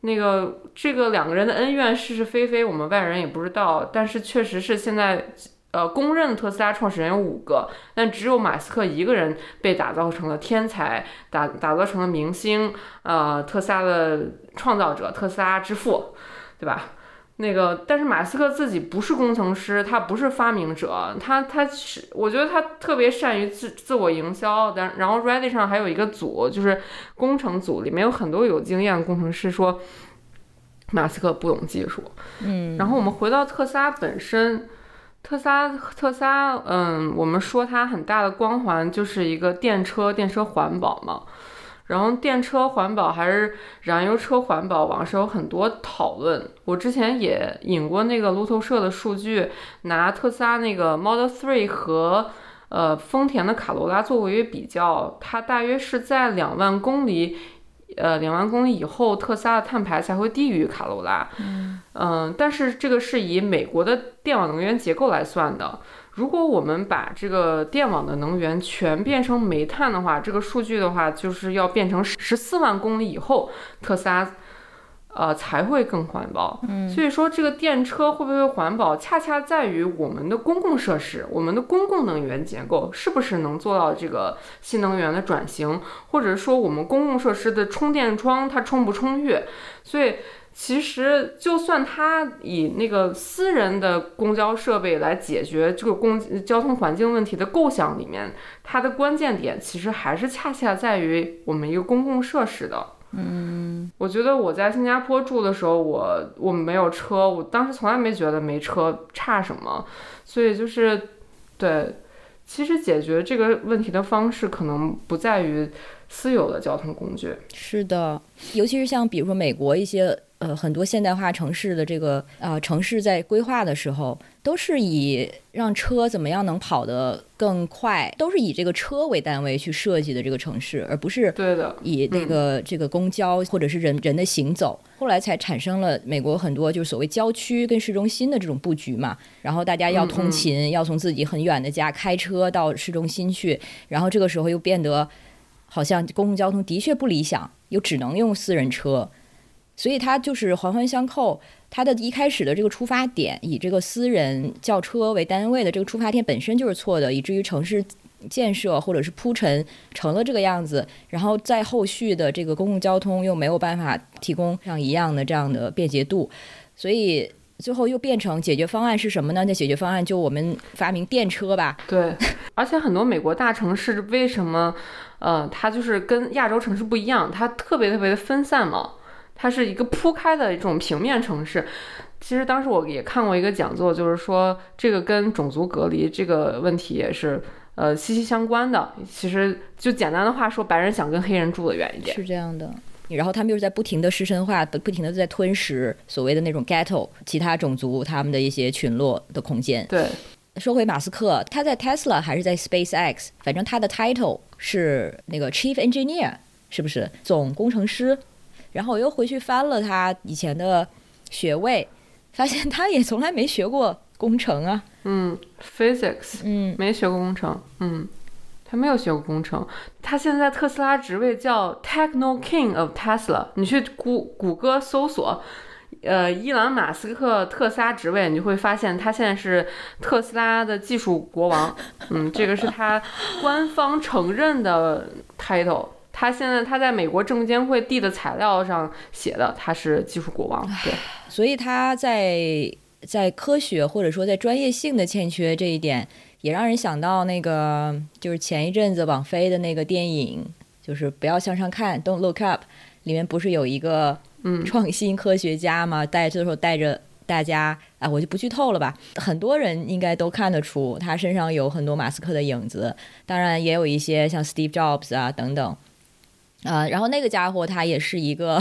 那个这个两个人的恩怨是是非非，我们外人也不知道。但是确实是现在。呃，公认的特斯拉创始人有五个，但只有马斯克一个人被打造成了天才，打打造成了明星，呃，特斯拉的创造者，特斯拉之父，对吧？那个，但是马斯克自己不是工程师，他不是发明者，他他是，我觉得他特别善于自自我营销。但然后 Reddit 上还有一个组，就是工程组，里面有很多有经验的工程师说，马斯克不懂技术。嗯，然后我们回到特斯拉本身。特斯拉，特斯拉，嗯，我们说它很大的光环就是一个电车，电车环保嘛。然后电车环保还是燃油车环保，网上有很多讨论。我之前也引过那个路透社的数据，拿特斯拉那个 Model 3和呃丰田的卡罗拉作为比较，它大约是在两万公里。呃，两万公里以后，特斯拉的碳排才会低于卡罗拉。嗯，但是这个是以美国的电网能源结构来算的。如果我们把这个电网的能源全变成煤炭的话，这个数据的话就是要变成十四万公里以后，特斯拉。呃，才会更环保。嗯，所以说这个电车会不会环保，恰恰在于我们的公共设施，我们的公共能源结构是不是能做到这个新能源的转型，或者说我们公共设施的充电桩它充不充裕。所以其实就算它以那个私人的公交设备来解决这个公交通环境问题的构想里面，它的关键点其实还是恰恰在于我们一个公共设施的。嗯，我觉得我在新加坡住的时候，我我没有车，我当时从来没觉得没车差什么，所以就是，对，其实解决这个问题的方式可能不在于私有的交通工具。是的，尤其是像比如说美国一些。呃，很多现代化城市的这个啊，城市在规划的时候，都是以让车怎么样能跑得更快，都是以这个车为单位去设计的这个城市，而不是对的以那个这个公交或者是人人的行走。后来才产生了美国很多就是所谓郊区跟市中心的这种布局嘛，然后大家要通勤，要从自己很远的家开车到市中心去，然后这个时候又变得好像公共交通的确不理想，又只能用私人车。所以它就是环环相扣，它的一开始的这个出发点，以这个私人轿车为单位的这个出发点本身就是错的，以至于城市建设或者是铺陈成了这个样子，然后在后续的这个公共交通又没有办法提供像一样的这样的便捷度，所以最后又变成解决方案是什么呢？那解决方案就我们发明电车吧。对，而且很多美国大城市为什么，呃，它就是跟亚洲城市不一样，它特别特别的分散嘛。它是一个铺开的一种平面城市。其实当时我也看过一个讲座，就是说这个跟种族隔离这个问题也是呃息息相关的。其实就简单的话说，白人想跟黑人住得远一点。是这样的。然后他们又是在不停的师生化，不停的在吞噬所谓的那种 ghetto 其他种族他们的一些群落的空间。对。说回马斯克，他在 Tesla 还是在 SpaceX，反正他的 title 是那个 Chief Engineer，是不是总工程师？然后我又回去翻了他以前的学位，发现他也从来没学过工程啊。嗯，physics，嗯，没学过工程。嗯，他没有学过工程。他现在特斯拉职位叫 Techno King of Tesla。你去谷谷歌搜索，呃，伊朗马斯克特斯拉职位，你就会发现他现在是特斯拉的技术国王。嗯，这个是他官方承认的 title。他现在他在美国证监会递的材料上写的，他是技术国王。对，所以他在在科学或者说在专业性的欠缺这一点，也让人想到那个就是前一阵子网飞的那个电影，就是不要向上看，Don't Look Up，里面不是有一个嗯创新科学家吗？带这时候带着大家啊，我就不剧透了吧。很多人应该都看得出他身上有很多马斯克的影子，当然也有一些像 Steve Jobs 啊等等。呃，然后那个家伙他也是一个，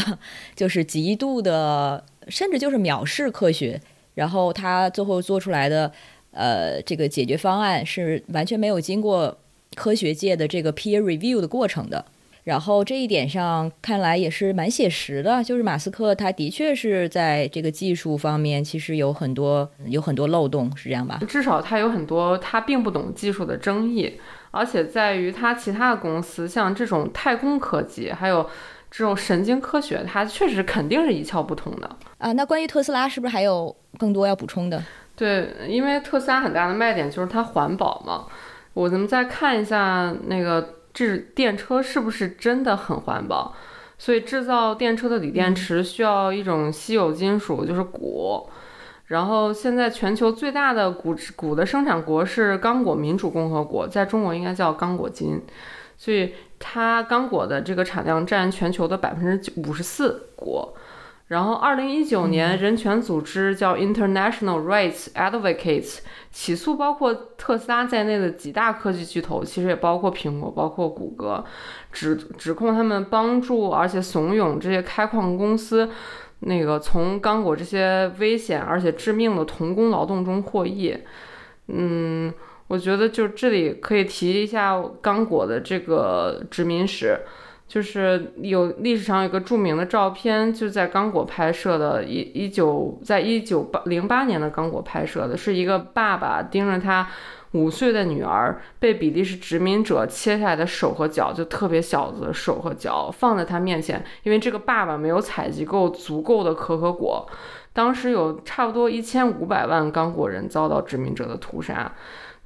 就是极度的，甚至就是藐视科学。然后他最后做出来的，呃，这个解决方案是完全没有经过科学界的这个 peer review 的过程的。然后这一点上看来也是蛮写实的，就是马斯克他的确是在这个技术方面其实有很多有很多漏洞，是这样吧？至少他有很多他并不懂技术的争议，而且在于他其他的公司，像这种太空科技，还有这种神经科学，它确实肯定是一窍不通的啊。那关于特斯拉，是不是还有更多要补充的？对，因为特斯拉很大的卖点就是它环保嘛。我咱们再看一下那个。这电车是不是真的很环保？所以制造电车的锂电池需要一种稀有金属，就是钴。然后现在全球最大的钴钴的生产国是刚果民主共和国，在中国应该叫刚果金。所以它刚果的这个产量占全球的百分之五十四钴。然后，二零一九年，人权组织叫 International Rights Advocates 起诉包括特斯拉在内的几大科技巨头，其实也包括苹果、包括谷歌，指指控他们帮助而且怂恿这些开矿公司，那个从刚果这些危险而且致命的童工劳动中获益。嗯，我觉得就这里可以提一下刚果的这个殖民史。就是有历史上有个著名的照片，就在刚果拍摄的，一一九在一九八零八年的刚果拍摄的，是一个爸爸盯着他五岁的女儿被比利时殖民者切下来的手和脚，就特别小的手和脚放在他面前，因为这个爸爸没有采集够足够的可可果，当时有差不多一千五百万刚果人遭到殖民者的屠杀。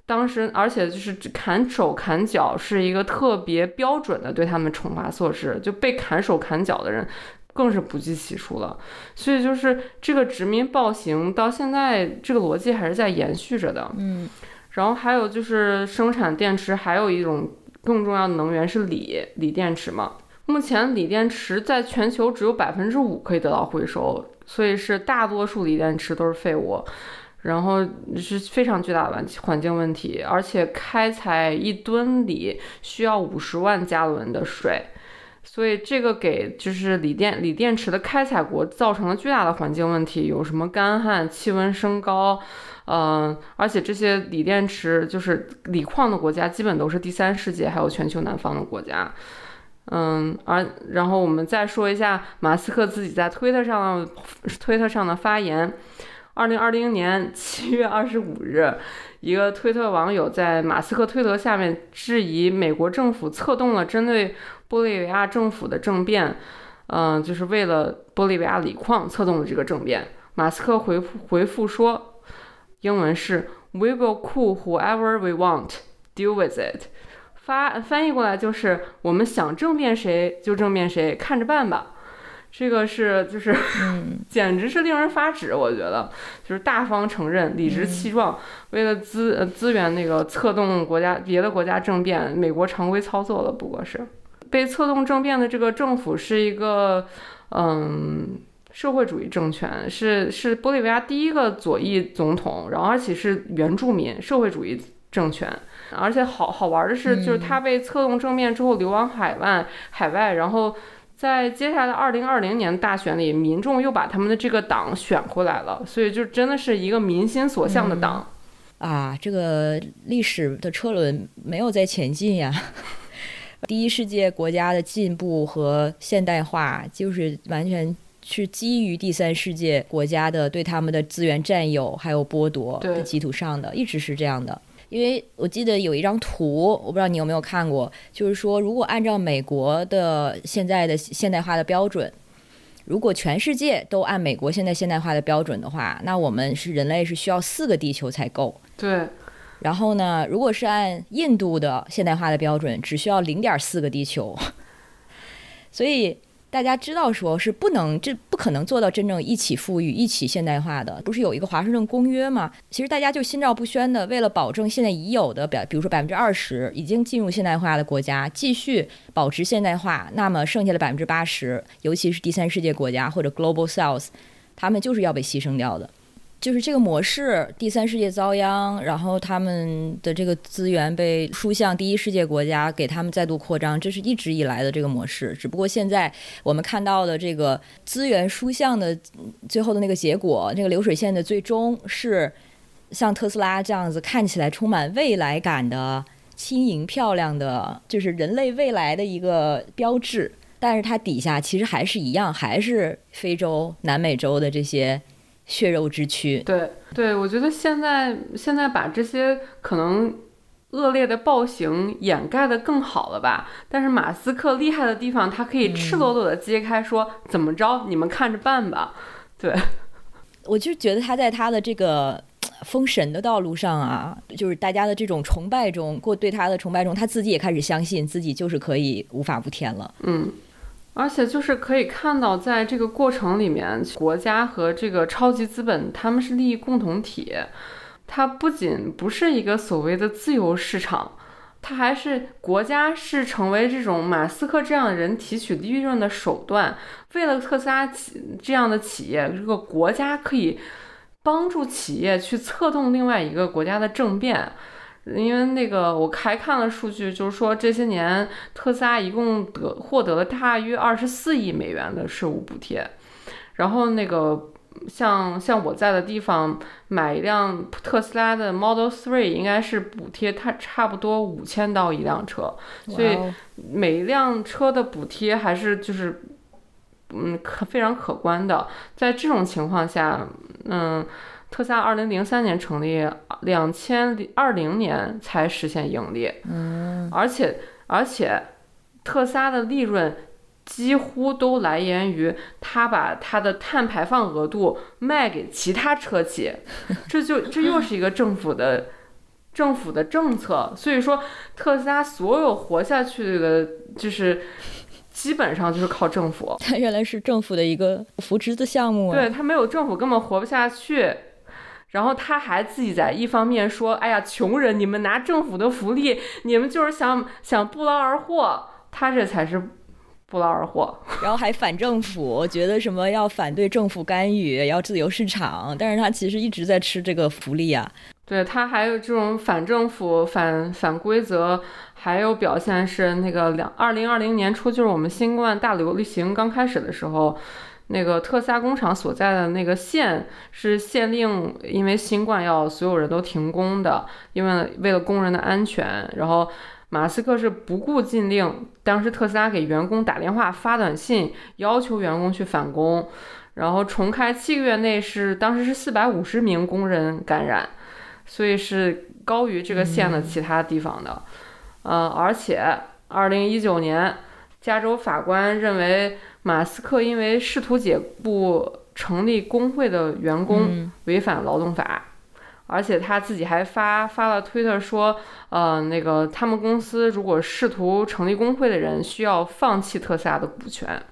当时，而且就是砍手砍脚是一个特别标准的对他们惩罚措施，就被砍手砍脚的人更是不计其数了。所以就是这个殖民暴行到现在这个逻辑还是在延续着的。嗯，然后还有就是生产电池，还有一种更重要的能源是锂锂电池嘛。目前锂电池在全球只有百分之五可以得到回收，所以是大多数锂电池都是废物。然后是非常巨大的环环境问题，而且开采一吨锂需要五十万加仑的水，所以这个给就是锂电锂电池的开采国造成了巨大的环境问题，有什么干旱、气温升高，嗯，而且这些锂电池就是锂矿的国家基本都是第三世界，还有全球南方的国家，嗯，而然后我们再说一下马斯克自己在推特上推特上的发言。二零二零年七月二十五日，一个推特网友在马斯克推特下面质疑美国政府策动了针对玻利维亚政府的政变，嗯，就是为了玻利维亚锂矿策动的这个政变。马斯克回复回复说，英文是 "We will coup whoever we want, deal with it"，发翻译过来就是我们想政变谁就政变谁，看着办吧。这个是就是，简直是令人发指，我觉得就是大方承认、理直气壮，为了资呃资源那个策动国家别的国家政变，美国常规操作了，不过是。被策动政变的这个政府是一个嗯社会主义政权，是是玻利维亚第一个左翼总统，然后而且是原住民社会主义政权，而且好好玩的是，就是他被策动政变之后流亡海外海外，然后。在接下来的二零二零年大选里，民众又把他们的这个党选回来了，所以就真的是一个民心所向的党啊！这个历史的车轮没有在前进呀。第一世界国家的进步和现代化，就是完全是基于第三世界国家的对他们的资源占有还有剥夺的基础上的，一直是这样的。因为我记得有一张图，我不知道你有没有看过，就是说，如果按照美国的现在的现代化的标准，如果全世界都按美国现在现代化的标准的话，那我们是人类是需要四个地球才够。对。然后呢，如果是按印度的现代化的标准，只需要零点四个地球。所以。大家知道，说是不能，这不可能做到真正一起富裕、一起现代化的。不是有一个华盛顿公约吗？其实大家就心照不宣的，为了保证现在已有的，表比如说百分之二十已经进入现代化的国家继续保持现代化，那么剩下的百分之八十，尤其是第三世界国家或者 Global South，他们就是要被牺牲掉的。就是这个模式，第三世界遭殃，然后他们的这个资源被输向第一世界国家，给他们再度扩张，这是一直以来的这个模式。只不过现在我们看到的这个资源输向的最后的那个结果，那个流水线的最终是像特斯拉这样子看起来充满未来感的、轻盈漂亮的，就是人类未来的一个标志。但是它底下其实还是一样，还是非洲、南美洲的这些。血肉之躯，对对，我觉得现在现在把这些可能恶劣的暴行掩盖的更好了吧？但是马斯克厉害的地方，他可以赤裸裸的揭开，说怎么着，你们看着办吧。对，我就觉得他在他的这个封神的道路上啊，就是大家的这种崇拜中，过对他的崇拜中，他自己也开始相信自己就是可以无法无天了。嗯。而且就是可以看到，在这个过程里面，国家和这个超级资本他们是利益共同体。它不仅不是一个所谓的自由市场，它还是国家是成为这种马斯克这样的人提取利润的手段。为了特斯拉企这样的企业，这个国家可以帮助企业去策动另外一个国家的政变。因为那个我还看了数据，就是说这些年特斯拉一共得获得了大约二十四亿美元的税务补贴，然后那个像像我在的地方买一辆特斯拉的 Model Three 应该是补贴它差不多五千刀一辆车，所以每一辆车的补贴还是就是嗯可非常可观的，在这种情况下，嗯。特斯拉二零零三年成立，两千二零年才实现盈利。嗯，而且而且，特斯拉的利润几乎都来源于他把他的碳排放额度卖给其他车企，这就这又是一个政府的政府的政策。所以说，特斯拉所有活下去的，就是基本上就是靠政府。它原来是政府的一个扶持的项目。对，它没有政府根本活不下去。然后他还自己在一方面说：“哎呀，穷人，你们拿政府的福利，你们就是想想不劳而获。”他这才是不劳而获。然后还反政府，觉得什么要反对政府干预，要自由市场。但是他其实一直在吃这个福利啊。对他还有这种反政府、反反规则，还有表现是那个两二零二零年初，就是我们新冠大流行刚开始的时候。那个特斯拉工厂所在的那个县是县令，因为新冠要所有人都停工的，因为为了工人的安全。然后马斯克是不顾禁令，当时特斯拉给员工打电话、发短信，要求员工去返工。然后重开七个月内是当时是四百五十名工人感染，所以是高于这个县的其他地方的。呃，而且二零一九年，加州法官认为。马斯克因为试图解雇成立工会的员工违反劳动法，而且他自己还发发了推特说，呃，那个他们公司如果试图成立工会的人需要放弃特斯拉的股权，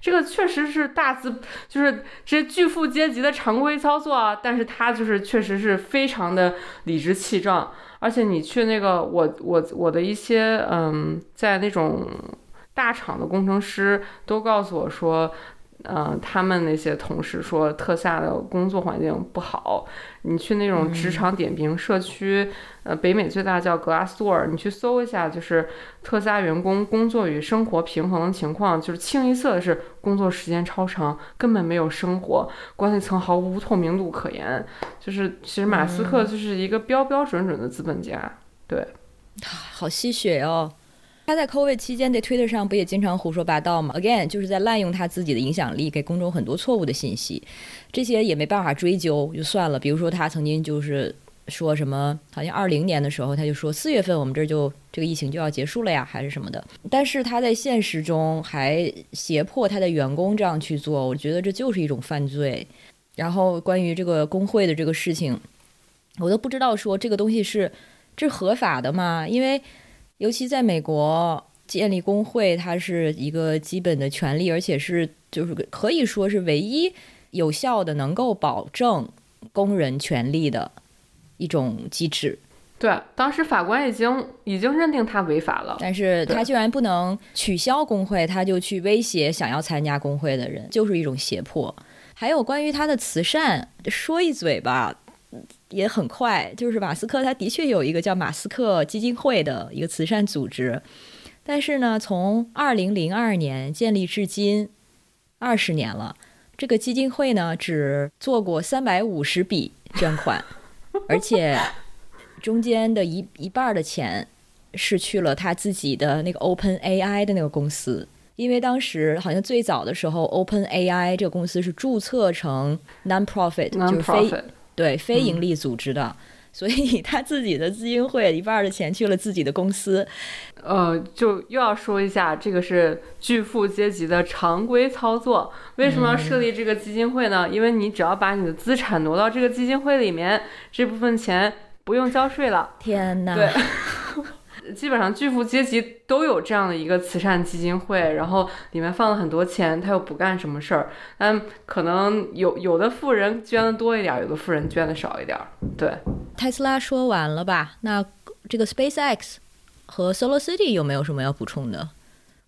这个确实是大资，就是这些巨富阶级的常规操作啊。但是他就是确实是非常的理直气壮，而且你去那个我我我的一些嗯，在那种。大厂的工程师都告诉我说，呃，他们那些同事说特斯拉的工作环境不好。你去那种职场点评社区，呃，北美最大叫 Glassdoor，你去搜一下，就是特斯拉员工工作与生活平衡的情况，就是清一色的是工作时间超长，根本没有生活，管理层毫无透明度可言。就是其实马斯克就是一个标标准准的资本家，对，好吸血哦。他在 COVID 期间在 Twitter 上不也经常胡说八道吗？Again，就是在滥用他自己的影响力，给公众很多错误的信息。这些也没办法追究，就算了。比如说，他曾经就是说什么，好像二零年的时候，他就说四月份我们这儿就这个疫情就要结束了呀，还是什么的。但是他在现实中还胁迫他的员工这样去做，我觉得这就是一种犯罪。然后关于这个工会的这个事情，我都不知道说这个东西是这合法的吗？因为。尤其在美国建立工会，它是一个基本的权利，而且是就是可以说是唯一有效的能够保证工人权利的一种机制。对，当时法官已经已经认定他违法了，但是他居然不能取消工会，他就去威胁想要参加工会的人，就是一种胁迫。还有关于他的慈善，说一嘴吧，也很快。就是马斯克他的确有一个叫马斯克基金会的一个慈善组织，但是呢，从二零零二年建立至今二十年了，这个基金会呢只做过三百五十笔捐款，而且中间的一一半的钱是去了他自己的那个 Open AI 的那个公司。因为当时好像最早的时候，Open AI 这个公司是注册成 non-profit，就是非对非盈利组织的，所以他自己的基金会一半的钱去了自己的公司。呃，就又要说一下，这个是巨富阶级的常规操作。为什么要设立这个基金会呢？因为你只要把你的资产挪到这个基金会里面，这部分钱不用交税了。天哪！对。基本上巨富阶级都有这样的一个慈善基金会，然后里面放了很多钱，他又不干什么事儿。但可能有有的富人捐的多一点，有的富人捐的少一点。对，特斯拉说完了吧？那这个 SpaceX 和 Solar City 有没有什么要补充的？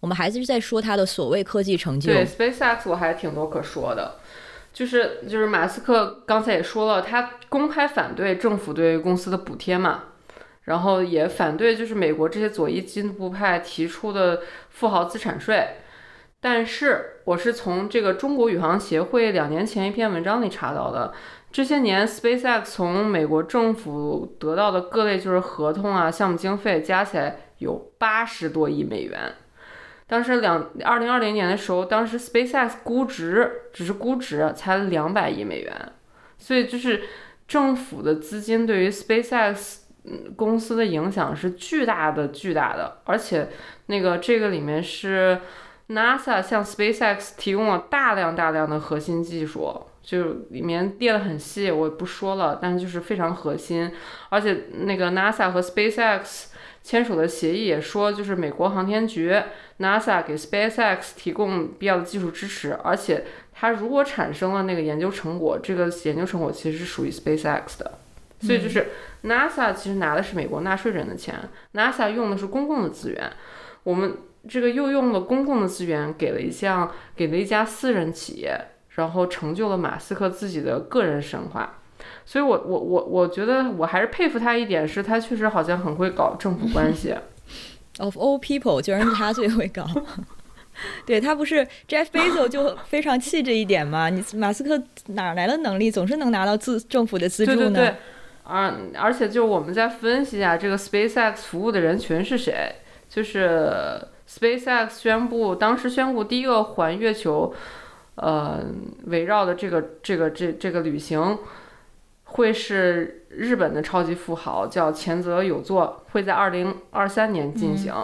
我们还是在说他的所谓科技成就。对 SpaceX 我还挺多可说的，就是就是马斯克刚才也说了，他公开反对政府对公司的补贴嘛。然后也反对，就是美国这些左翼进步派提出的富豪资产税。但是我是从这个中国宇航协会两年前一篇文章里查到的，这些年 SpaceX 从美国政府得到的各类就是合同啊、项目经费加起来有八十多亿美元。当时两二零二零年的时候，当时 SpaceX 估值只是估值才两百亿美元，所以就是政府的资金对于 SpaceX。嗯，公司的影响是巨大的，巨大的，而且那个这个里面是 NASA 向 SpaceX 提供了大量大量的核心技术，就里面列的很细，我不说了，但是就是非常核心，而且那个 NASA 和 SpaceX 签署的协议也说，就是美国航天局 NASA 给 SpaceX 提供必要的技术支持，而且它如果产生了那个研究成果，这个研究成果其实是属于 SpaceX 的。所以就是 NASA 其实拿的是美国纳税人的钱，NASA 用的是公共的资源，我们这个又用了公共的资源给了一项给了一家私人企业，然后成就了马斯克自己的个人神话。所以，我我我我觉得我还是佩服他一点，是他确实好像很会搞政府关系。Of all people，居然是他最会搞。对他不是 Jeff Bezos 就非常气这一点吗？你马斯克哪来的能力，总是能拿到自政府的资助呢？而而且就我们再分析一下这个 SpaceX 服务的人群是谁？就是 SpaceX 宣布当时宣布第一个环月球，呃，围绕的这个这个这这个旅行，会是日本的超级富豪叫前泽有作，会在二零二三年进行。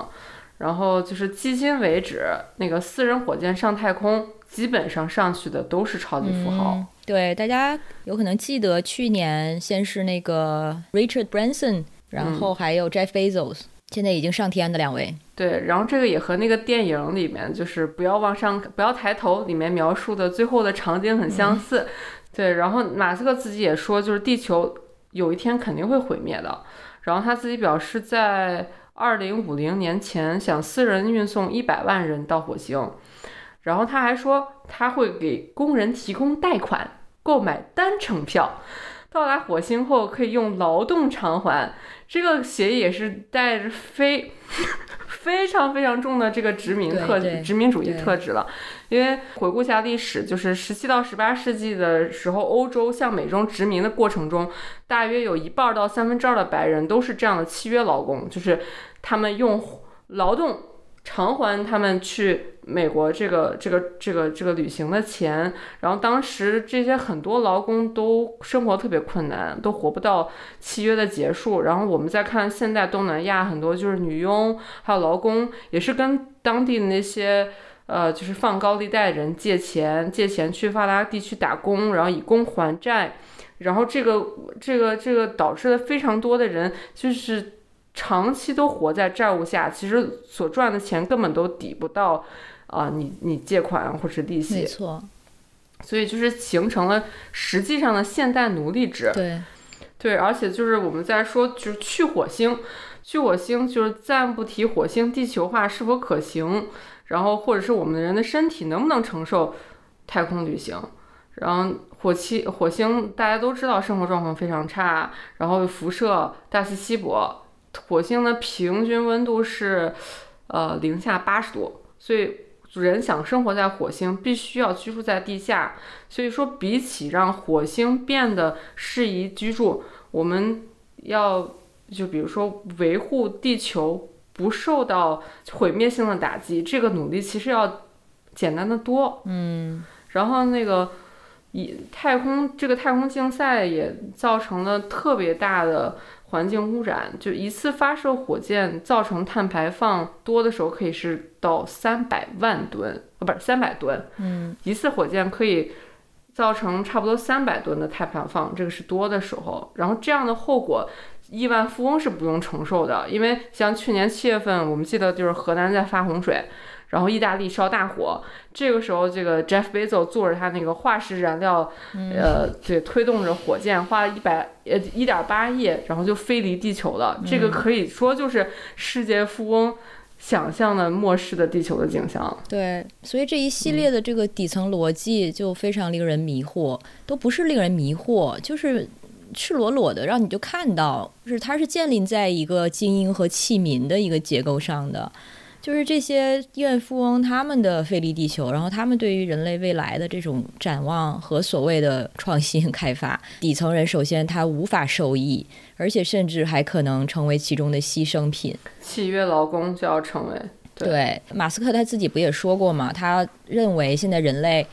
然后就是迄今为止，那个私人火箭上太空，基本上上去的都是超级富豪。对，大家有可能记得去年先是那个 Richard Branson，然后还有 Jeff Bezos，现在已经上天的两位。对，然后这个也和那个电影里面就是不要往上，不要抬头里面描述的最后的场景很相似。对，然后马斯克自己也说，就是地球有一天肯定会毁灭的。然后他自己表示，在二零五零年前想私人运送一百万人到火星。然后他还说他会给工人提供贷款。购买单程票，到达火星后可以用劳动偿还。这个协议也是带着非 非常非常重的这个殖民特殖民主义特质了。因为回顾一下历史，就是十七到十八世纪的时候，欧洲向美洲殖民的过程中，大约有一半到三分之二的白人都是这样的契约劳工，就是他们用劳动。偿还他们去美国这个这个这个这个旅行的钱，然后当时这些很多劳工都生活特别困难，都活不到契约的结束。然后我们再看现在东南亚很多就是女佣还有劳工，也是跟当地的那些呃就是放高利贷人借钱，借钱去发达地区打工，然后以工还债，然后这个这个这个导致了非常多的人就是。长期都活在债务下，其实所赚的钱根本都抵不到，啊，你你借款或是利息。没错，所以就是形成了实际上的现代奴隶制。对，对，而且就是我们在说，就是去火星，去火星就是暂不提火星地球化是否可行，然后或者是我们人的身体能不能承受太空旅行。然后火气火星大家都知道生活状况非常差，然后辐射大气稀薄，火星的平均温度是呃零下八十度，所以人想生活在火星，必须要居住在地下。所以说，比起让火星变得适宜居住，我们要就比如说维护地球不受到毁灭性的打击，这个努力其实要简单的多。嗯，然后那个以太空这个太空竞赛也造成了特别大的环境污染，就一次发射火箭造成碳排放多的时候可以是到三百万吨，呃，不是三百吨，嗯，一次火箭可以造成差不多三百吨的碳排放，这个是多的时候，然后这样的后果。亿万富翁是不用承受的，因为像去年七月份，我们记得就是河南在发洪水，然后意大利烧大火，这个时候这个 Jeff Bezos 坐着他那个化石燃料，呃，对，推动着火箭，花了一百呃一点八亿，然后就飞离地球了。这个可以说就是世界富翁想象的末世的地球的景象。对，所以这一系列的这个底层逻辑就非常令人迷惑，都不是令人迷惑，就是赤裸裸的让你就看到，就是它是建立在一个精英和器民的一个结构上的。就是这些亿万富翁他们的费力地球，然后他们对于人类未来的这种展望和所谓的创新开发，底层人首先他无法受益，而且甚至还可能成为其中的牺牲品。契约劳工就要成为对对，马斯克他自己不也说过吗？他认为现在人类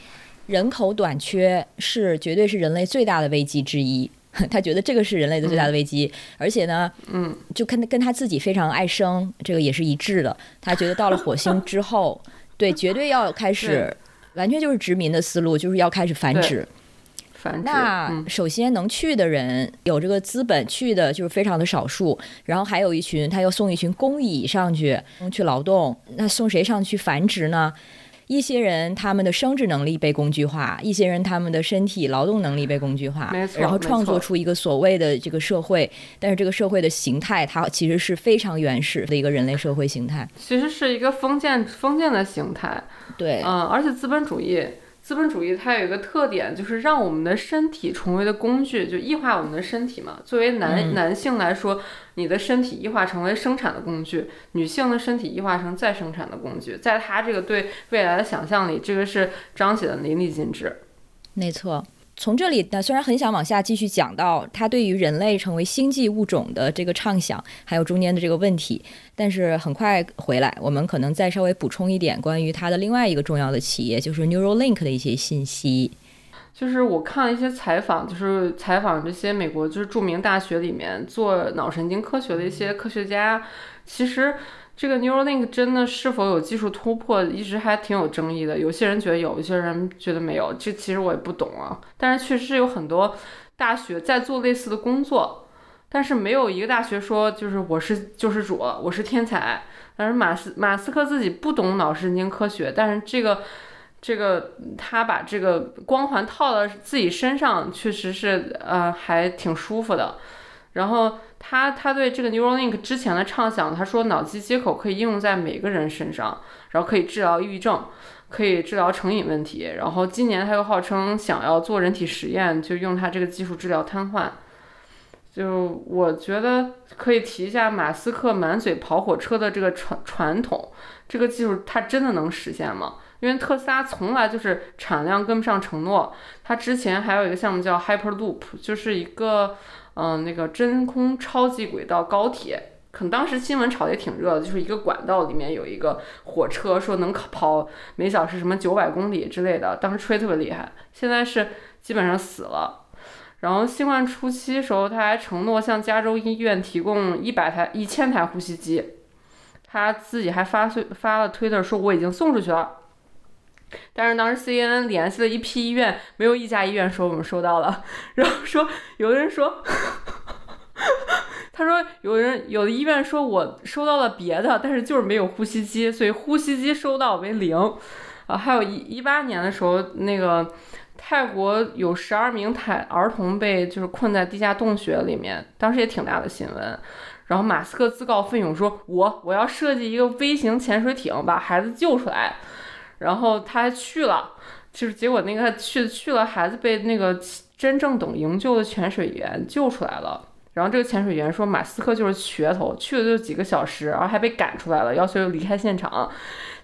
人口短缺是绝对是人类最大的危机之一。他觉得这个是人类的最大的危机，而且呢，嗯，就跟跟他自己非常爱生这个也是一致的。他觉得到了火星之后，对，绝对要开始，完全就是殖民的思路，就是要开始繁殖。繁殖。那嗯首先能去的人有这个资本去的就是非常的少数，然后还有一群他又送一群工蚁上去去劳动，那送谁上去繁殖呢？一些人他们的生殖能力被工具化，一些人他们的身体劳动能力被工具化然后创作出一个所谓的这个社会，但是这个社会的形态它其实是非常原始的一个人类社会形态。其实是一个封建封建的形态，对，嗯，而且资本主义，资本主义它有一个特点，就是让我们的身体成为的工具，就异化我们的身体嘛。作为男、嗯男性来说，你的身体异化成为生产的工具，女性的身体异化成再生产的工具。在他这个对未来的想象里，这个是彰显的淋漓尽致。没错。从这里呢，虽然很想往下继续讲到他对于人类成为星际物种的这个畅想，还有中间的这个问题，但是很快回来，我们可能再稍微补充一点关于他的另外一个重要的企业，就是 Neuralink 的一些信息。就是我看了一些采访，就是采访这些美国就是著名大学里面做脑神经科学的一些科学家，其实这个 Neuralink 真的是否有技术突破，一直还挺有争议的。有些人觉得有，有些人觉得没有。这其实我也不懂啊，但是确实有很多大学在做类似的工作，但是没有一个大学说就是我是救世主，我是天才。但是马斯马斯克自己不懂脑神经科学，但是这个。这个他把这个光环套到自己身上，确实是呃还挺舒服的。然后他他对这个 Neuralink 之前的畅想，他说脑机接口可以应用在每个人身上，然后可以治疗抑郁症，可以治疗成瘾问题。然后今年他又号称想要做人体实验，就用他这个技术治疗瘫痪。就我觉得可以提一下马斯克满嘴跑火车的这个传传统，这个技术它真的能实现吗？因为特斯拉从来就是产量跟不上承诺，它之前还有一个项目叫 Hyperloop，就是一个嗯、那个真空超级轨道高铁，可能当时新闻炒得也挺热的，就是一个管道里面有一个火车，说能跑每小时什么九百公里之类的，当时吹特别厉害，现在是基本上死了。然后新冠初期时候，他还承诺向加州医院提供一百台、一千台呼吸机，他自己还发推发了推特说我已经送出去了。但是当时 CNN 联系了一批医院，没有一家医院说我们收到了。然后说有的人说，他说有人有的医院说我收到了别的，但是就是没有呼吸机，所以呼吸机收到为零。啊，还有一一八年的时候，那个泰国有十二名台儿童被就是困在地下洞穴里面，当时也挺大的新闻。然后马斯克自告奋勇说：“我我要设计一个微型潜水艇，把孩子救出来。”然后他还去了，就是结果那个去去了，孩子被那个真正懂营救的潜水员救出来了。然后这个潜水员说马斯克就是噱头，去了就几个小时，然后还被赶出来了，要求离开现场。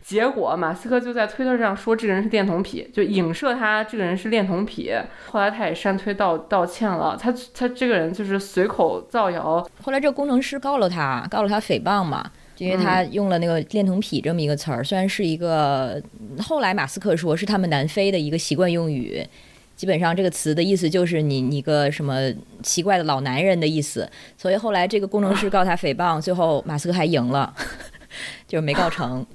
结果马斯克就在推特上说这个人是恋童癖，就影射他这个人是恋童癖。后来他也删推道道歉了，他他这个人就是随口造谣。后来这个工程师告了他，告了他诽谤嘛，因为他用了那个恋童癖这么一个词儿，虽然是一个后来马斯克说是他们南非的一个习惯用语。基本上这个词的意思就是你你个什么奇怪的老男人的意思，所以后来这个工程师告他诽谤，最后马斯克还赢了，就是没告成。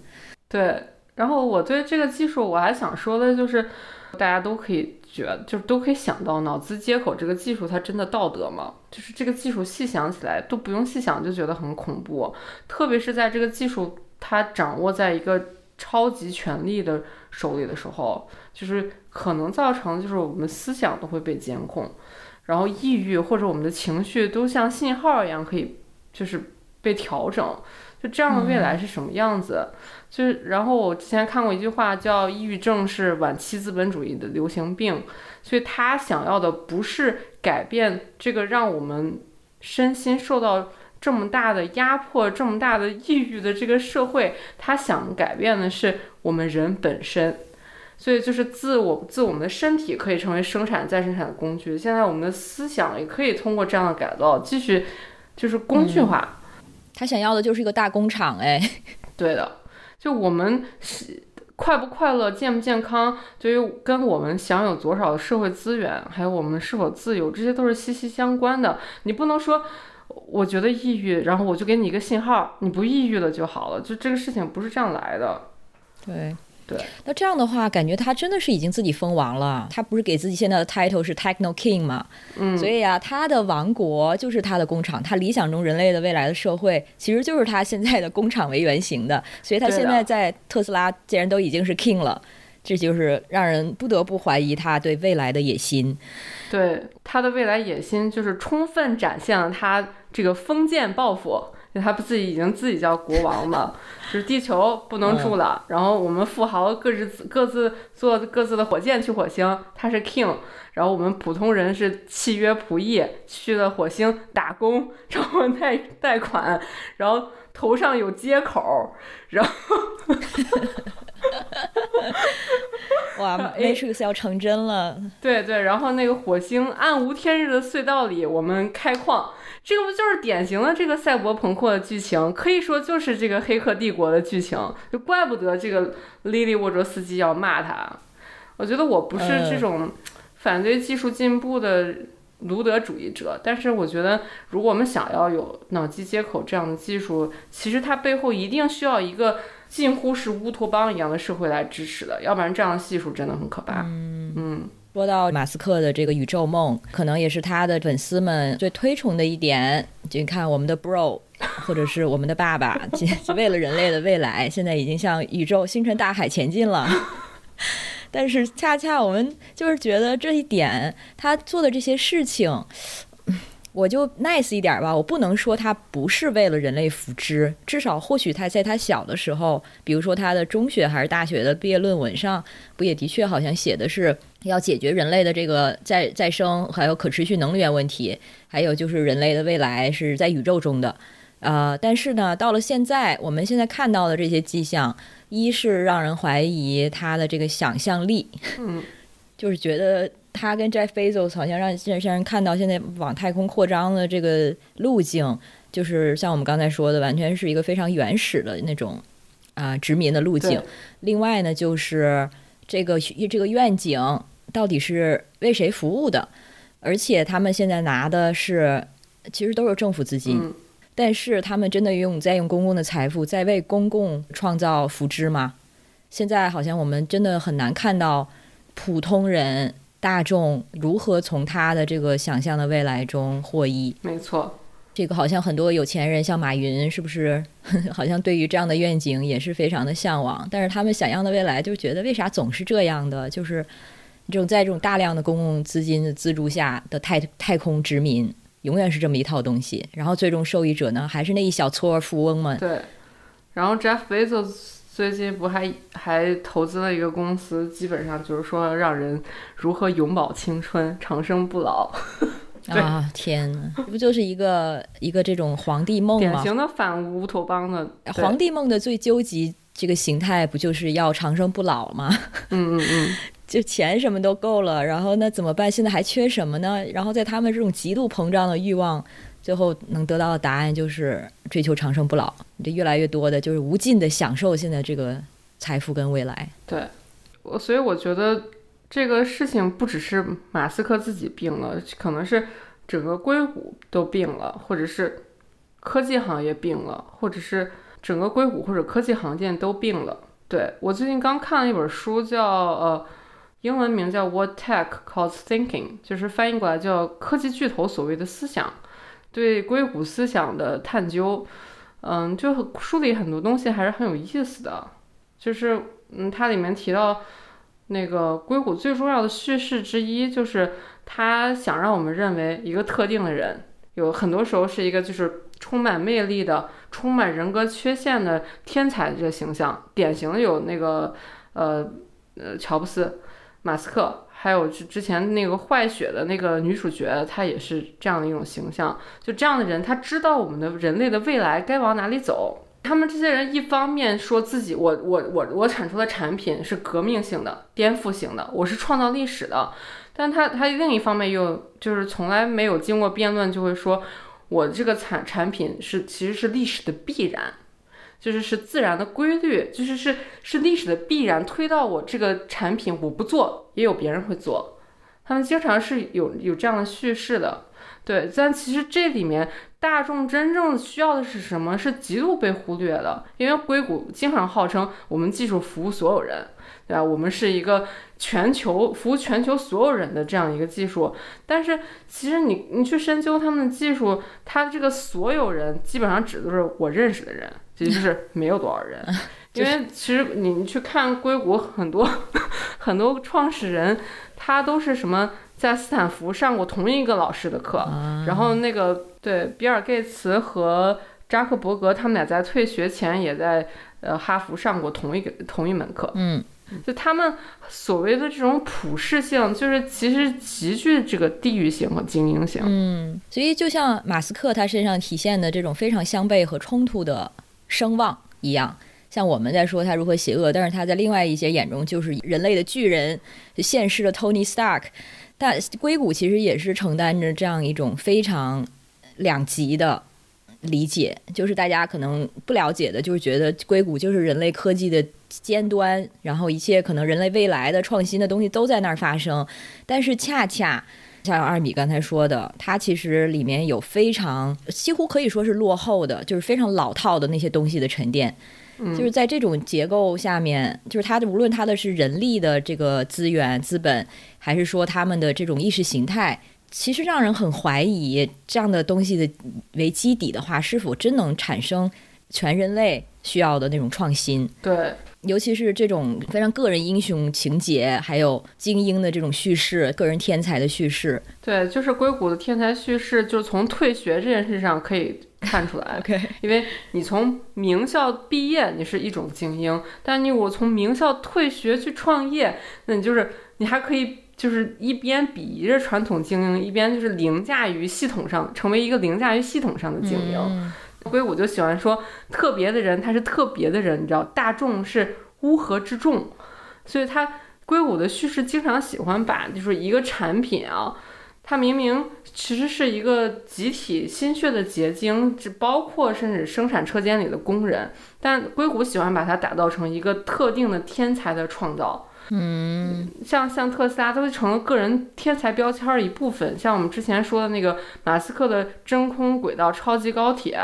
对，然后我对这个技术我还想说的就是，大家都可以觉得，就是都可以想到脑子接口这个技术它真的道德吗？就是这个技术细想起来都不用细想就觉得很恐怖，特别是在这个技术它掌握在一个超级权力的手里的时候，就是。可能造成就是我们思想都会被监控，然后抑郁或者我们的情绪都像信号一样可以就是被调整，就这样的未来是什么样子？就是然后我之前看过一句话叫抑郁症是晚期资本主义的流行病，所以他想要的不是改变这个让我们身心受到这么大的压迫、这么大的抑郁的这个社会，他想改变的是我们人本身。所以就是自我自我们的身体可以成为生产再生产的工具，现在我们的思想也可以通过这样的改造继续就是工具化。他想要的就是一个大工厂，哎，对的。就我们是快不快乐、健不健康，对于跟我们享有多少的社会资源，还有我们是否自由，这些都是息息相关的。你不能说我觉得抑郁，然后我就给你一个信号，你不抑郁了就好了。就这个事情不是这样来的。对。对，那这样的话，感觉他真的是已经自己封王了。他不是给自己现在的 title 是 Techno King 嘛？嗯，所以啊，他的王国就是他的工厂。他理想中人类的未来的社会，其实就是他现在的工厂为原型的。所以他现在在特斯拉，既然都已经是 King 了，这就是让人不得不怀疑他对未来的野心。对他的未来野心，就是充分展现了他这个封建抱负。他不自己已经自己叫国王嘛？就是地球不能住了，然后我们富豪各自各自坐各自的火箭去火星，他是 king，然后我们普通人是契约仆役，去了火星打工，然后贷贷款，然后头上有接口，然后，哇，Matrix 要成真了。对对，然后那个火星暗无天日的隧道里，我们开矿。这个不就是典型的这个赛博朋克的剧情？可以说就是这个《黑客帝国》的剧情，就怪不得这个莉莉沃卓斯基要骂他。我觉得我不是这种反对技术进步的卢德主义者，但是我觉得如果我们想要有脑机接口这样的技术，其实它背后一定需要一个近乎是乌托邦一样的社会来支持的，要不然这样的技术真的很可怕。嗯嗯。说到马斯克的这个宇宙梦，可能也是他的粉丝们最推崇的一点。就你看，我们的 bro，或者是我们的爸爸，为了人类的未来，现在已经向宇宙星辰大海前进了。但是，恰恰我们就是觉得这一点，他做的这些事情。我就 nice 一点吧，我不能说他不是为了人类福祉，至少或许他在他小的时候，比如说他的中学还是大学的毕业论文上，不也的确好像写的是要解决人类的这个再再生还有可持续能源问题，还有就是人类的未来是在宇宙中的，呃，但是呢，到了现在，我们现在看到的这些迹象，一是让人怀疑他的这个想象力，嗯，就是觉得。他跟 Jeff Bezos 好像让让让人看到现在往太空扩张的这个路径，就是像我们刚才说的，完全是一个非常原始的那种啊殖民的路径。另外呢，就是这个这个愿景到底是为谁服务的？而且他们现在拿的是其实都是政府资金，但是他们真的用在用公共的财富在为公共创造福祉吗？现在好像我们真的很难看到普通人。大众如何从他的这个想象的未来中获益？没错，这个好像很多有钱人，像马云，是不是 好像对于这样的愿景也是非常的向往？但是他们想象的未来，就觉得为啥总是这样的？就是这种在这种大量的公共资金的资助下的太太空殖民，永远是这么一套东西。然后最终受益者呢，还是那一小撮富翁们。对，然后 Jeff Bezos。最近不还还投资了一个公司，基本上就是说让人如何永葆青春、长生不老。啊天哪，这不就是一个一个这种皇帝梦吗？典型的反乌托邦的皇帝梦的最究极这个形态，不就是要长生不老吗？嗯嗯嗯，就钱什么都够了，然后那怎么办？现在还缺什么呢？然后在他们这种极度膨胀的欲望，最后能得到的答案就是追求长生不老。你这越来越多的就是无尽的享受现在这个财富跟未来。对，我所以我觉得。这个事情不只是马斯克自己病了，可能是整个硅谷都病了，或者是科技行业病了，或者是整个硅谷或者科技行业都病了。对我最近刚看了一本书，叫呃，英文名叫《What Tech Calls Thinking》，就是翻译过来叫科技巨头所谓的思想，对硅谷思想的探究。嗯，就书里很多东西还是很有意思的，就是嗯，它里面提到。那个硅谷最重要的叙事之一，就是他想让我们认为一个特定的人，有很多时候是一个就是充满魅力的、充满人格缺陷的天才这个形象。典型的有那个呃呃乔布斯、马斯克，还有之之前那个坏血的那个女主角，她也是这样的一种形象。就这样的人，他知道我们的人类的未来该往哪里走。他们这些人一方面说自己，我我我我产出的产品是革命性的、颠覆性的，我是创造历史的，但他他另一方面又就是从来没有经过辩论就会说，我这个产产品是其实是历史的必然，就是是自然的规律，就是是是历史的必然推到我这个产品我不做也有别人会做，他们经常是有有这样的叙事的。对，但其实这里面大众真正需要的是什么？是极度被忽略的。因为硅谷经常号称我们技术服务所有人，对吧？我们是一个全球服务全球所有人的这样一个技术。但是其实你你去深究他们的技术，它这个所有人基本上指的是我认识的人，其实就是没有多少人。因为其实你去看硅谷很多很多创始人，他都是什么？在斯坦福上过同一个老师的课，然后那个对比尔盖茨和扎克伯格，他们俩在退学前也在呃哈佛上过同一个同一门课。嗯，就他们所谓的这种普适性，就是其实极具这个地域性和精英性。嗯，所以就像马斯克他身上体现的这种非常相悖和冲突的声望一样，像我们在说他如何邪恶，但是他在另外一些眼中就是人类的巨人，现世的 Tony Stark。但硅谷其实也是承担着这样一种非常两极的理解，就是大家可能不了解的，就是觉得硅谷就是人类科技的尖端，然后一切可能人类未来的创新的东西都在那儿发生。但是恰恰像二米刚才说的，它其实里面有非常几乎可以说是落后的，就是非常老套的那些东西的沉淀。就是在这种结构下面，就是它的无论它的是人力的这个资源资本，还是说他们的这种意识形态，其实让人很怀疑这样的东西的为基底的话，是否真能产生全人类需要的那种创新？对，尤其是这种非常个人英雄情节，还有精英的这种叙事，个人天才的叙事。对，就是硅谷的天才叙事，就是从退学这件事上可以。看出来，OK，因为你从名校毕业，你是一种精英；但你我从名校退学去创业，那你就是你还可以就是一边鄙夷着传统精英，一边就是凌驾于系统上，成为一个凌驾于系统上的精英。所以我就喜欢说，特别的人他是特别的人，你知道，大众是乌合之众，所以他硅谷的叙事经常喜欢把就是一个产品啊。它明明其实是一个集体心血的结晶，只包括甚至生产车间里的工人，但硅谷喜欢把它打造成一个特定的天才的创造。嗯，像像特斯拉都成了个人天才标签儿一部分，像我们之前说的那个马斯克的真空轨道超级高铁。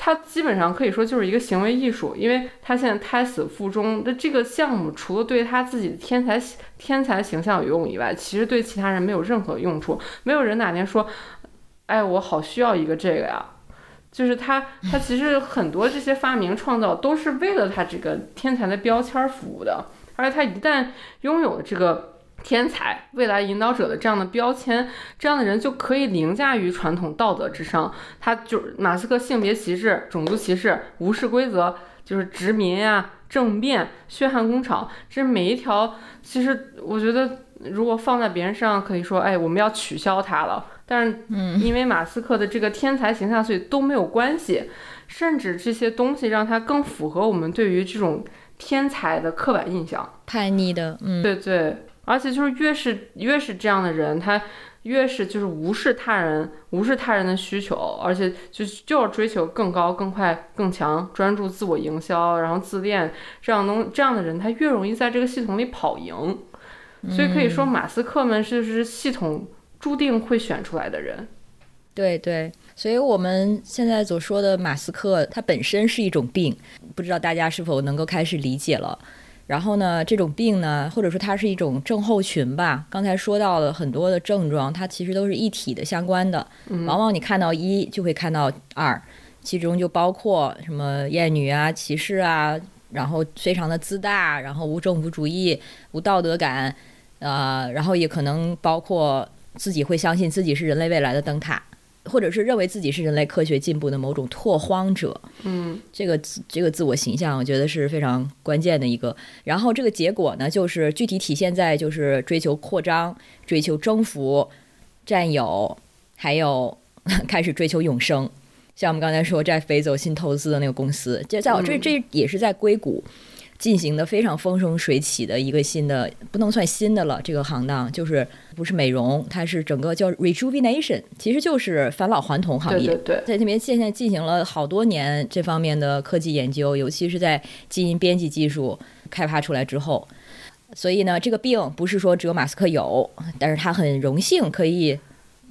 它基本上可以说就是一个行为艺术，因为他现在胎死腹中的这个项目，除了对他自己的天才天才形象有用以外，其实对其他人没有任何用处。没有人哪天说，哎，我好需要一个这个呀。就是他，他其实很多这些发明创造都是为了他这个天才的标签服务的，而且他一旦拥有这个。天才、未来引导者的这样的标签，这样的人就可以凌驾于传统道德之上。他就是马斯克，性别歧视、种族歧视、无视规则，就是殖民呀、政变、血汗工厂，这每一条，其实我觉得如果放在别人身上，可以说，哎，我们要取消它了。但是，因为马斯克的这个天才形象，所以都没有关系。甚至这些东西让他更符合我们对于这种天才的刻板印象，叛逆的，嗯，对对。而且就是越是越是这样的人，他越是就是无视他人，无视他人的需求，而且就就要追求更高、更快、更强，专注自我营销，然后自恋这样东这样的人，他越容易在这个系统里跑赢。所以可以说，马斯克们是系统注定会选出来的人。对对，所以我们现在所说的马斯克，他本身是一种病，不知道大家是否能够开始理解了。然后呢，这种病呢，或者说它是一种症候群吧。刚才说到了很多的症状，它其实都是一体的、相关的。往往你看到一，就会看到二，其中就包括什么厌女啊、歧视啊，然后非常的自大，然后无政府主义、无道德感，呃，然后也可能包括自己会相信自己是人类未来的灯塔。或者是认为自己是人类科学进步的某种拓荒者，嗯，这个这个自我形象，我觉得是非常关键的一个。然后这个结果呢，就是具体体现在就是追求扩张、追求征服、占有，还有 开始追求永生。像我们刚才说在飞走新投资的那个公司，这在我这这也是在硅谷。进行的非常风生水起的一个新的，不能算新的了。这个行当就是不是美容，它是整个叫 rejuvenation，其实就是返老还童行业。对对对，在那边现在进行了好多年这方面的科技研究，尤其是在基因编辑技术开发出来之后。所以呢，这个病不是说只有马斯克有，但是他很荣幸可以。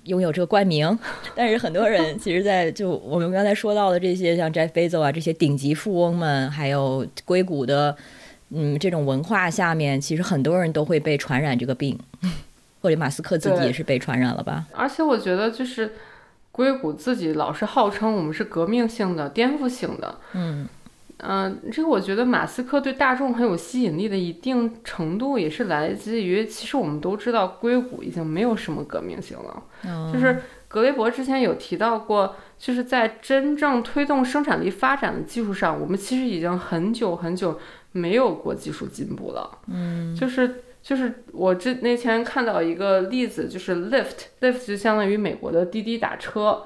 拥有这个冠名，但是很多人 其实，在就我们刚才说到的这些，像 Jeff Bezos 啊这些顶级富翁们，还有硅谷的，嗯，这种文化下面，其实很多人都会被传染这个病，或者马斯克自己也是被传染了吧？而且我觉得，就是硅谷自己老是号称我们是革命性的、颠覆性的，嗯。嗯，这个我觉得马斯克对大众很有吸引力的一定程度，也是来自于，其实我们都知道硅谷已经没有什么革命性了。就是格雷伯之前有提到过，就是在真正推动生产力发展的技术上，我们其实已经很久很久没有过技术进步了。嗯，就是就是我之那天看到一个例子，就是 Lyft，Lyft 就相当于美国的滴滴打车，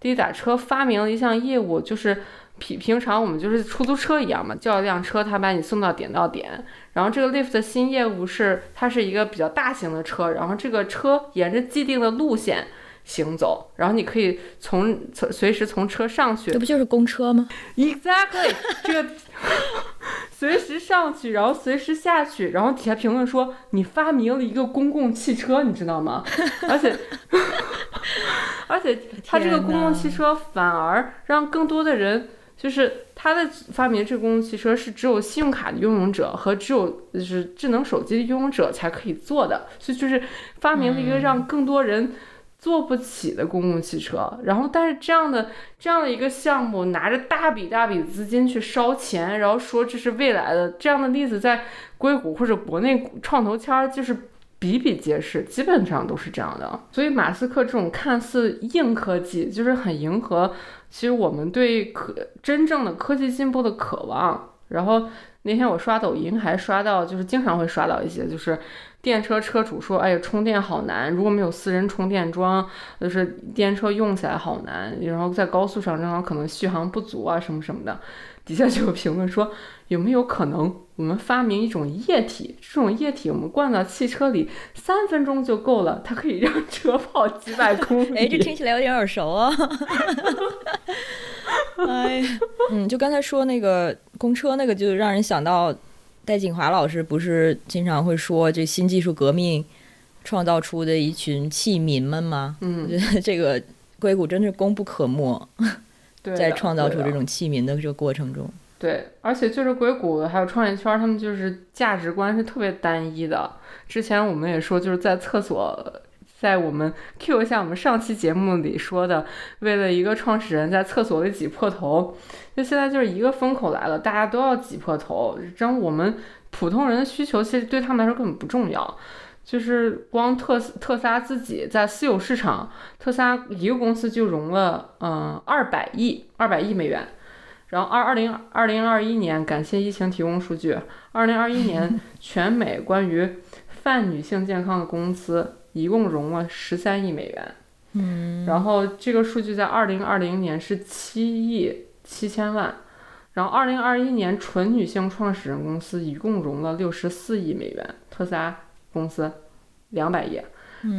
滴滴打车发明了一项业务，就是。平平常我们就是出租车一样嘛，叫一辆车，他把你送到点到点。然后这个 Lyft 的新业务是，它是一个比较大型的车，然后这个车沿着既定的路线行走，然后你可以从从随时从车上去。这不就是公车吗？Exactly，这个 随时上去，然后随时下去，然后底下评论说你发明了一个公共汽车，你知道吗？而且。而且它这个公共汽车反而让更多的人。就是他的发明，这个公共汽车是只有信用卡的拥有者和只有就是智能手机的拥有者才可以做的，所以就是发明了一个让更多人坐不起的公共汽车。然后，但是这样的这样的一个项目，拿着大笔大笔的资金去烧钱，然后说这是未来的这样的例子，在硅谷或者国内创投圈就是比比皆是，基本上都是这样的。所以，马斯克这种看似硬科技，就是很迎合。其实我们对科真正的科技进步的渴望，然后那天我刷抖音还刷到，就是经常会刷到一些，就是电车车主说，哎呀，充电好难，如果没有私人充电桩，就是电车用起来好难，然后在高速上正好可能续航不足啊，什么什么的。底下就有评论说，有没有可能我们发明一种液体？这种液体我们灌到汽车里，三分钟就够了，它可以让车跑几百公里。哎，这听起来有点耳熟啊！哎，嗯，就刚才说那个公车那个，就让人想到戴锦华老师不是经常会说，这新技术革命创造出的一群器民们吗？嗯，我觉得这个硅谷真是功不可没。在创造出这种器皿的这个过程中，对，而且就是硅谷还有创业圈，他们就是价值观是特别单一的。之前我们也说，就是在厕所，在我们 Q 一下我们上期节目里说的，为了一个创始人在厕所里挤破头，就现在就是一个风口来了，大家都要挤破头。真我们普通人的需求其实对他们来说根本不重要。就是光特特斯拉自己在私有市场，特斯拉一个公司就融了嗯二百亿二百亿美元，然后二二零二零二一年，感谢疫情提供数据，二零二一 年全美关于泛女性健康的公司一共融了十三亿美元。嗯，然后这个数据在二零二零年是七亿七千万，然后二零二一年纯女性创始人公司一共融了六十四亿美元，特斯拉公司两百亿，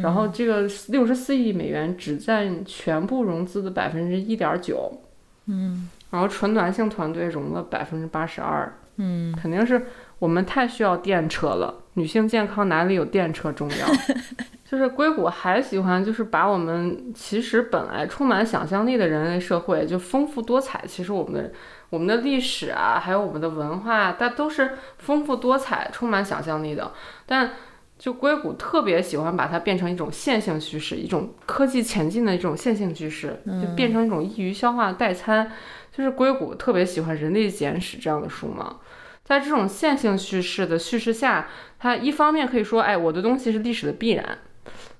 然后这个六十四亿美元只占全部融资的百分之一点九，嗯然后纯男性团队融了百分之八十二，嗯，肯定是我们太需要电车了，女性健康哪里有电车重要？就是硅谷还喜欢就是把我们其实本来充满想象力的人类社会就丰富多彩，其实我们的我们的历史啊，还有我们的文化，它都是丰富多彩、充满想象力的。但就硅谷特别喜欢把它变成一种线性叙事，一种科技前进的一种线性叙事，就变成一种易于消化的代餐。就是硅谷特别喜欢《人类简史》这样的书嘛。在这种线性叙事的叙事下，它一方面可以说，哎，我的东西是历史的必然；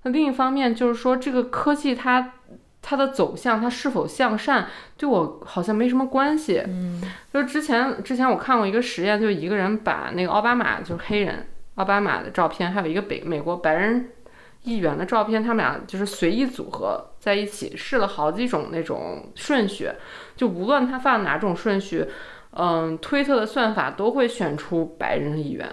那另一方面就是说，这个科技它它的走向，它是否向善，对我好像没什么关系。嗯，就是之前之前我看过一个实验，就一个人把那个奥巴马就是黑人奥巴马的照片，还有一个北美国白人议员的照片，他们俩就是随意组合在一起，试了好几种那种顺序，就无论他放哪种顺序，嗯，推特的算法都会选出白人议员。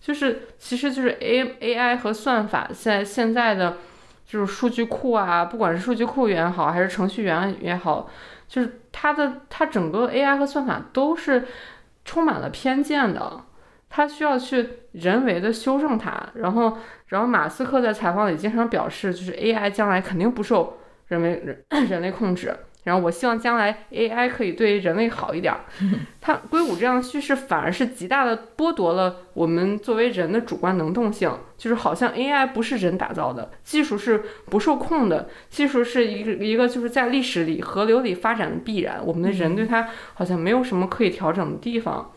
就是其实就是 A A I 和算法现在现在的就是数据库啊，不管是数据库也好，还是程序员也好，就是它的它整个 AI 和算法都是充满了偏见的，它需要去人为的修正它。然后，然后马斯克在采访里经常表示，就是 AI 将来肯定不受人为人 人类控制。然后我希望将来 AI 可以对人类好一点儿。它 硅谷这样的叙事反而是极大的剥夺了我们作为人的主观能动性，就是好像 AI 不是人打造的，技术是不受控的，技术是一个一个就是在历史里河流里发展的必然，我们的人对它好像没有什么可以调整的地方。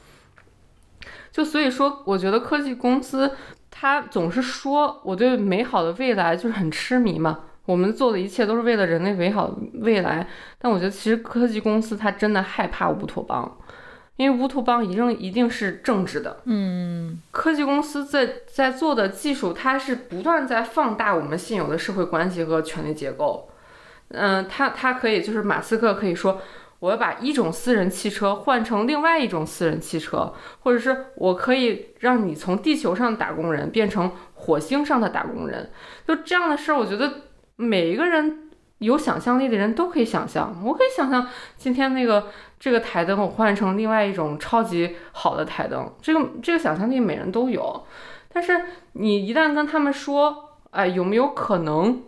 就所以说，我觉得科技公司它总是说我对美好的未来就是很痴迷嘛。我们做的一切都是为了人类美好未来，但我觉得其实科技公司它真的害怕乌托邦，因为乌托邦一定一定是政治的。嗯科技公司在在做的技术，它是不断在放大我们现有的社会关系和权力结构。嗯，它它可以就是马斯克可以说，我要把一种私人汽车换成另外一种私人汽车，或者是我可以让你从地球上的打工人变成火星上的打工人，就这样的事儿，我觉得。每一个人有想象力的人都可以想象，我可以想象今天那个这个台灯我换成另外一种超级好的台灯，这个这个想象力每人都有。但是你一旦跟他们说，哎，有没有可能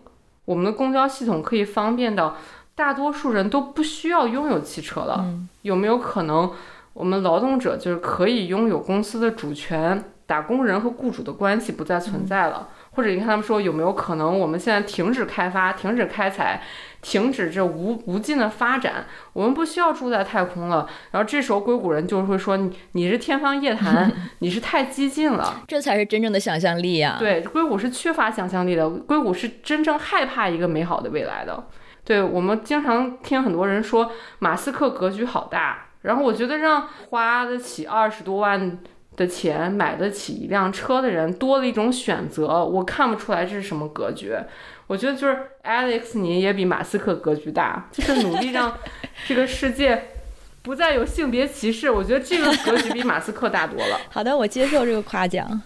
我们的公交系统可以方便到大多数人都不需要拥有汽车了？有没有可能我们劳动者就是可以拥有公司的主权，打工人和雇主的关系不再存在了？或者你看他们说有没有可能我们现在停止开发、停止开采、停止这无无尽的发展，我们不需要住在太空了。然后这时候硅谷人就会说你你是天方夜谭，你是太激进了。这才是真正的想象力呀。对，硅谷是缺乏想象力的，硅谷是真正害怕一个美好的未来的。对我们经常听很多人说马斯克格局好大，然后我觉得让花得起二十多万。的钱买得起一辆车的人多了一种选择，我看不出来这是什么格局。我觉得就是 Alex，你也比马斯克格局大，就是努力让这个世界不再有性别歧视。我觉得这个格局比马斯克大多了。好的，我接受这个夸奖。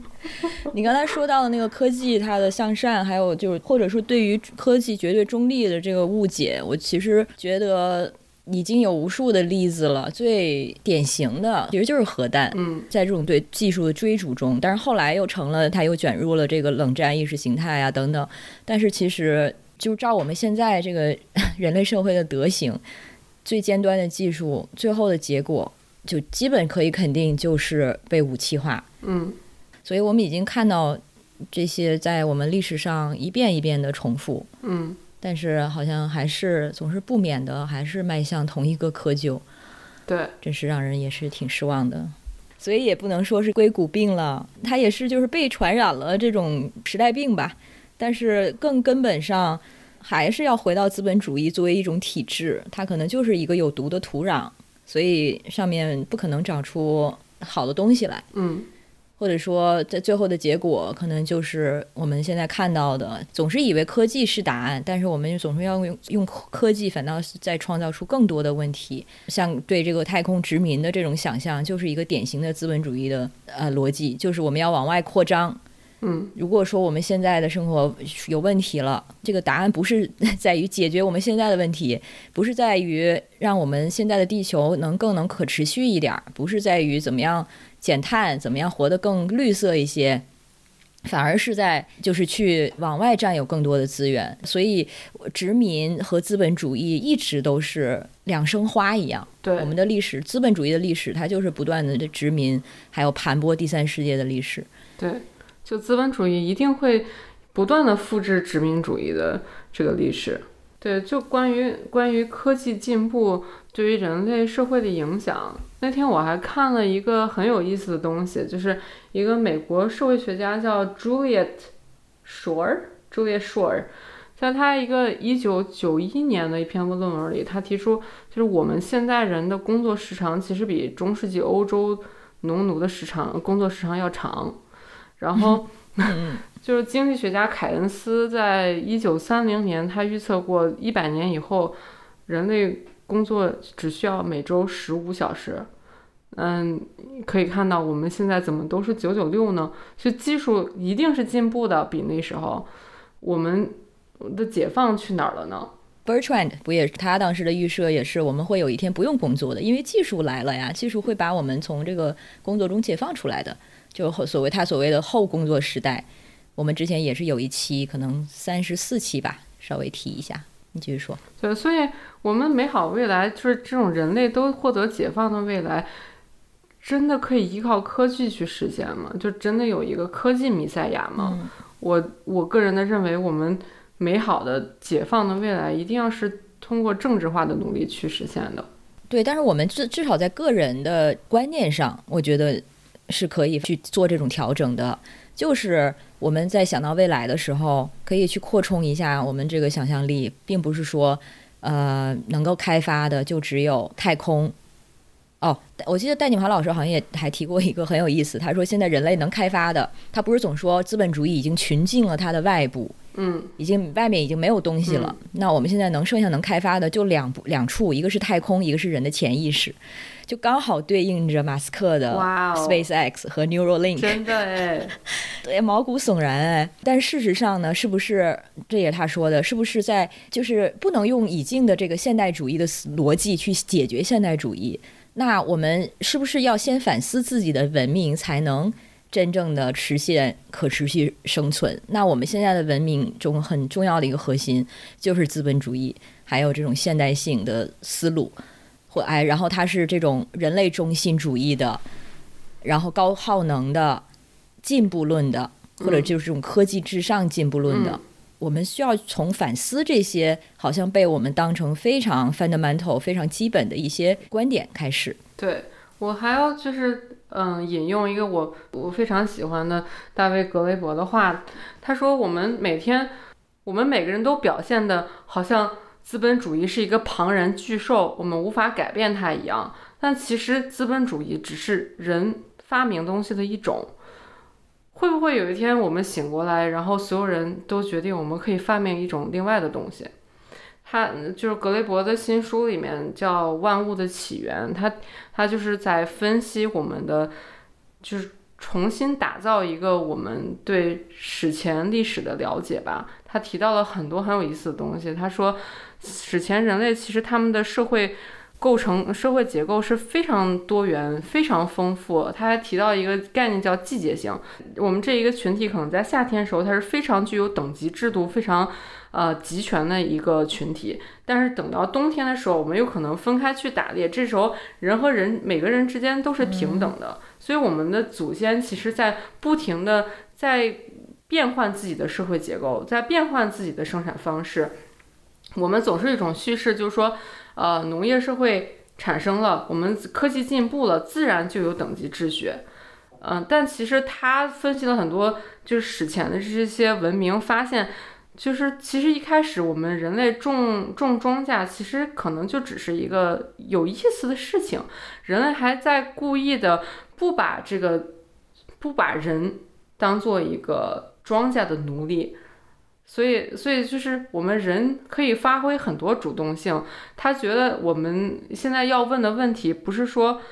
你刚才说到的那个科技它的向善，还有就是或者说对于科技绝对中立的这个误解，我其实觉得。已经有无数的例子了，最典型的其实就是核弹。嗯，在这种对技术的追逐中，但是后来又成了，它又卷入了这个冷战意识形态啊等等。但是其实就照我们现在这个 人类社会的德行，最尖端的技术最后的结果，就基本可以肯定就是被武器化。嗯，所以我们已经看到这些在我们历史上一遍一遍的重复。嗯。但是好像还是总是不免的，还是迈向同一个窠臼，对，真是让人也是挺失望的。所以也不能说是硅谷病了，它也是就是被传染了这种时代病吧。但是更根本上，还是要回到资本主义作为一种体制，它可能就是一个有毒的土壤。所以上面不可能长出好的东西来。嗯或者说，在最后的结果可能就是我们现在看到的，总是以为科技是答案，但是我们总是要用用科技，反倒是在创造出更多的问题。像对这个太空殖民的这种想象，就是一个典型的资本主义的呃逻辑，就是我们要往外扩张。嗯如果说我们现在的生活有问题了，这个答案不是 在于解决我们现在的问题，不是在于让我们现在的地球能更能可持续一点，不是在于怎么样减碳，怎么样活得更绿色一些，反而是在就是去往外占有更多的资源。所以殖民和资本主义一直都是两生花一样。对我们的历史，资本主义的历史，它就是不断的殖民，还有盘剥第三世界的历史。对，就资本主义一定会不断的复制殖民主义的这个历史。对，就关于关于科技进步对于人类社会的影响，那天我还看了一个很有意思的东西，就是一个美国社会学家叫 Juliet Shore，Juliet Shore，在他一个一九九一年的一篇论文里，他提出，就是我们现在人的工作时长其实比中世纪欧洲农奴的时长工作时长要长。然后，就是经济学家凯恩斯在一九三零年，他预测过一百年以后，人类工作只需要每周十五小时。嗯，可以看到我们现在怎么都是九九六呢？就技术一定是进步的，比那时候，我们的解放去哪儿了呢？Bertrand 不也是他当时的预设也是我们会有一天不用工作的，因为技术来了呀，技术会把我们从这个工作中解放出来的，就后所谓他所谓的后工作时代。我们之前也是有一期，可能三十四期吧，稍微提一下。你继续说。对，所以我们美好未来就是这种人类都获得解放的未来，真的可以依靠科技去实现吗？就真的有一个科技弥赛亚吗？嗯我我个人的认为，我们美好的解放的未来一定要是通过政治化的努力去实现的。对，但是我们至至少在个人的观念上，我觉得是可以去做这种调整的。就是我们在想到未来的时候，可以去扩充一下我们这个想象力，并不是说，呃，能够开发的就只有太空。哦，我记得戴锦华老师好像也还提过一个很有意思，他说现在人类能开发的，他不是总说资本主义已经群尽了它的外部，嗯已经外面已经没有东西了。那我们现在能剩下能开发的就两两处，一个是太空，一个是人的潜意识，就刚好对应着马斯克的哇哦 SpaceX 和 Neuralink，真的哎，对，毛骨悚然哎。但事实上呢，是不是这也是他说的，是不是在就是不能用已经的这个现代主义的思逻辑去解决现代主义？那我们是不是要先反思自己的文明，才能真正的实现可持续生存？那我们现在的文明中很重要的一个核心就是资本主义，还有这种现代性的思路，或哎，然后他是这种人类中心主义的，然后高耗能的、进步论的，或者就是这种科技至上进步论的。嗯我们需要从反思这些好像被我们当成非常 fundamental、非常基本的一些观点开始。对我还要就是嗯，引用一个我我非常喜欢的大卫格雷伯的话，他说：“我们每天，我们每个人都表现的好像资本主义是一个庞然巨兽，我们无法改变它一样。但其实资本主义只是人发明东西的一种。会不会有一天我们醒过来，然后所有人都决定我们可以发明一种另外的东西？”他就是格雷伯的新书里面叫《万物的起源》，他他就是在分析我们的，就是重新打造一个我们对史前历史的了解吧。他提到了很多很有意思的东西。他说，史前人类其实他们的社会构成、社会结构是非常多元、非常丰富。他还提到一个概念叫季节性。我们这一个群体可能在夏天的时候，它是非常具有等级制度、非常呃集权的一个群体。但是等到冬天的时候，我们有可能分开去打猎，这时候人和人每个人之间都是平等的。所以我们的祖先其实在不停的在变换自己的社会结构，在变换自己的生产方式。我们总是一种叙事，就是说，呃，农业社会产生了，我们科技进步了，自然就有等级秩序。嗯、但其实他分析了很多，就是史前的这些文明，发现就是其实一开始我们人类种种庄稼，其实可能就只是一个有意思的事情，人类还在故意的不把这个不把人当做一个庄稼的奴隶。所以，所以就是我们人可以发挥很多主动性。他觉得我们现在要问的问题，不是说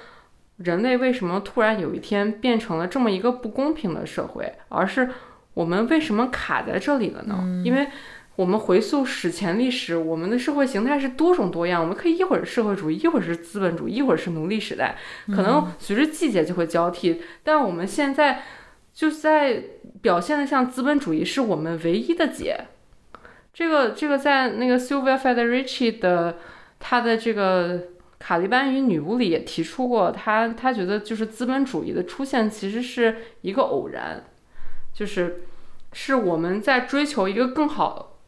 人类为什么突然有一天变成了这么一个不公平的社会，而是我们为什么卡在这里了呢？因为我们回溯史前历史，我们的社会形态是多种多样。我们可以一会儿是社会主义，一会儿是资本主义，一会儿是奴隶时代，可能随着季节就会交替。但我们现在。就在表现的像资本主义是我们唯一的解，这个这个在那个 Silvia Federici 的他的这个卡利班与女巫里也提出过，他他觉得就是资本主义的出现其实是一个偶然，就是是我们在追求一个更好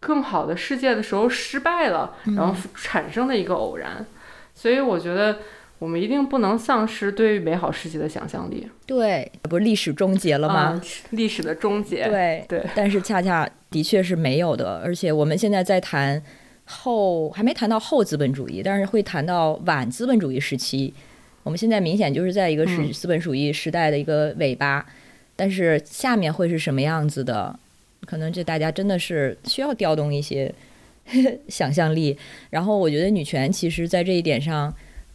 更好的世界的时候失败了，然后产生的一个偶然，所以我觉得。我们一定不能丧失对于美好世界的想象力。对，不是历史终结了吗？历史的终结。对对。但是恰恰的确是没有的，而且我们现在在谈后，还没谈到后资本主义，但是会谈到晚资本主义时期。我们现在明显就是在一个是资本主义时代的一个尾巴，但是下面会是什么样子的？可能这大家真的是需要调动一些 想象力。然后我觉得女权其实在这一点上。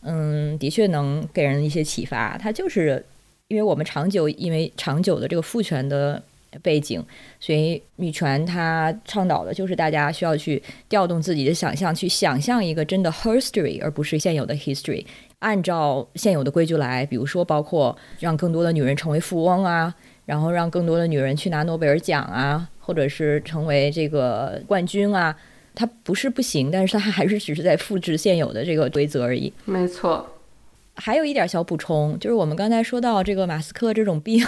嗯，的确能给人一些启发。它就是因为我们长久因为长久的这个父权的背景，所以女权它倡导的就是大家需要去调动自己的想象，去想象一个真的 history，而不是现有的 history。按照现有的规矩来，比如说包括让更多的女人成为富翁啊，然后让更多的女人去拿诺贝尔奖啊，或者是成为这个冠军啊。它不是不行，但是它还是只是在复制现有的这个规则而已。没错。还有一点小补充，就是我们刚才说到这个马斯克这种病，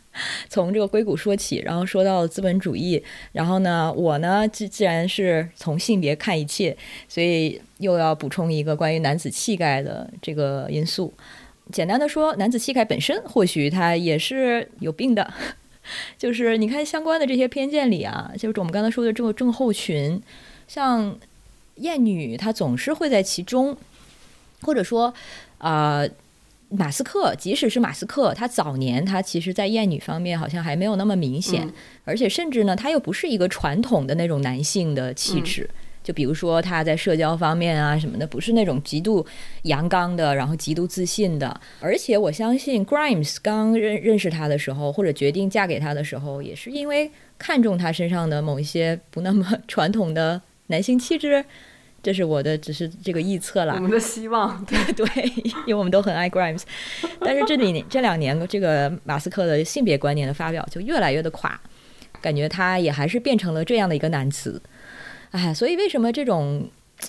从这个硅谷说起，然后说到资本主义，然后呢，我呢既既然是从性别看一切，所以又要补充一个关于男子气概的这个因素。简单的说，男子气概本身或许它也是有病的，就是你看相关的这些偏见里啊，就是我们刚才说的这个症候群。像艳女，她总是会在其中，或者说，啊，马斯克，即使是马斯克，他早年他其实，在艳女方面好像还没有那么明显，而且甚至呢，他又不是一个传统的那种男性的气质，就比如说他在社交方面啊什么的，不是那种极度阳刚的，然后极度自信的，而且我相信 Grimes 刚认认识他的时候，或者决定嫁给他的时候，也是因为看中他身上的某一些不那么 传统的。男性气质，这是我的，只是这个臆测啦。我们的希望，对 对，因为我们都很爱 Grimes，但是这里 这两年这个马斯克的性别观念的发表就越来越的垮，感觉他也还是变成了这样的一个男词。哎，所以为什么这种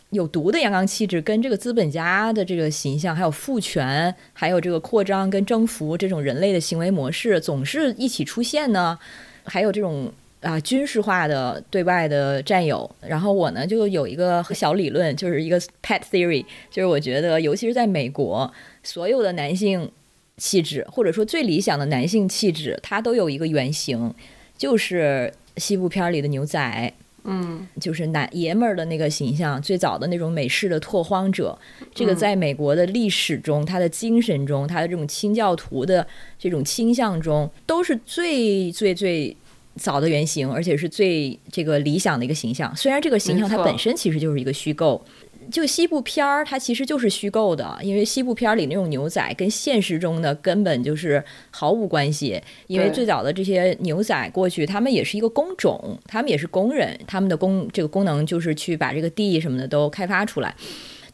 有毒的阳刚气质跟这个资本家的这个形象，还有父权，还有这个扩张跟征服这种人类的行为模式总是一起出现呢？还有这种。啊，军事化的对外的占有，然后我呢就有一个小理论，就是一个 pet theory，就是我觉得，尤其是在美国，所有的男性气质，或者说最理想的男性气质，它都有一个原型，就是西部片里的牛仔，嗯，就是男爷们儿的那个形象，最早的那种美式的拓荒者，这个在美国的历史中，他的精神中，他的这种清教徒的这种倾向中，都是最最最。早的原型，而且是最这个理想的一个形象。虽然这个形象它本身其实就是一个虚构，就西部片儿它其实就是虚构的，因为西部片儿里那种牛仔跟现实中的根本就是毫无关系。因为最早的这些牛仔过去，他们也是一个工种，他们也是工人，他们的工这个功能就是去把这个地什么的都开发出来。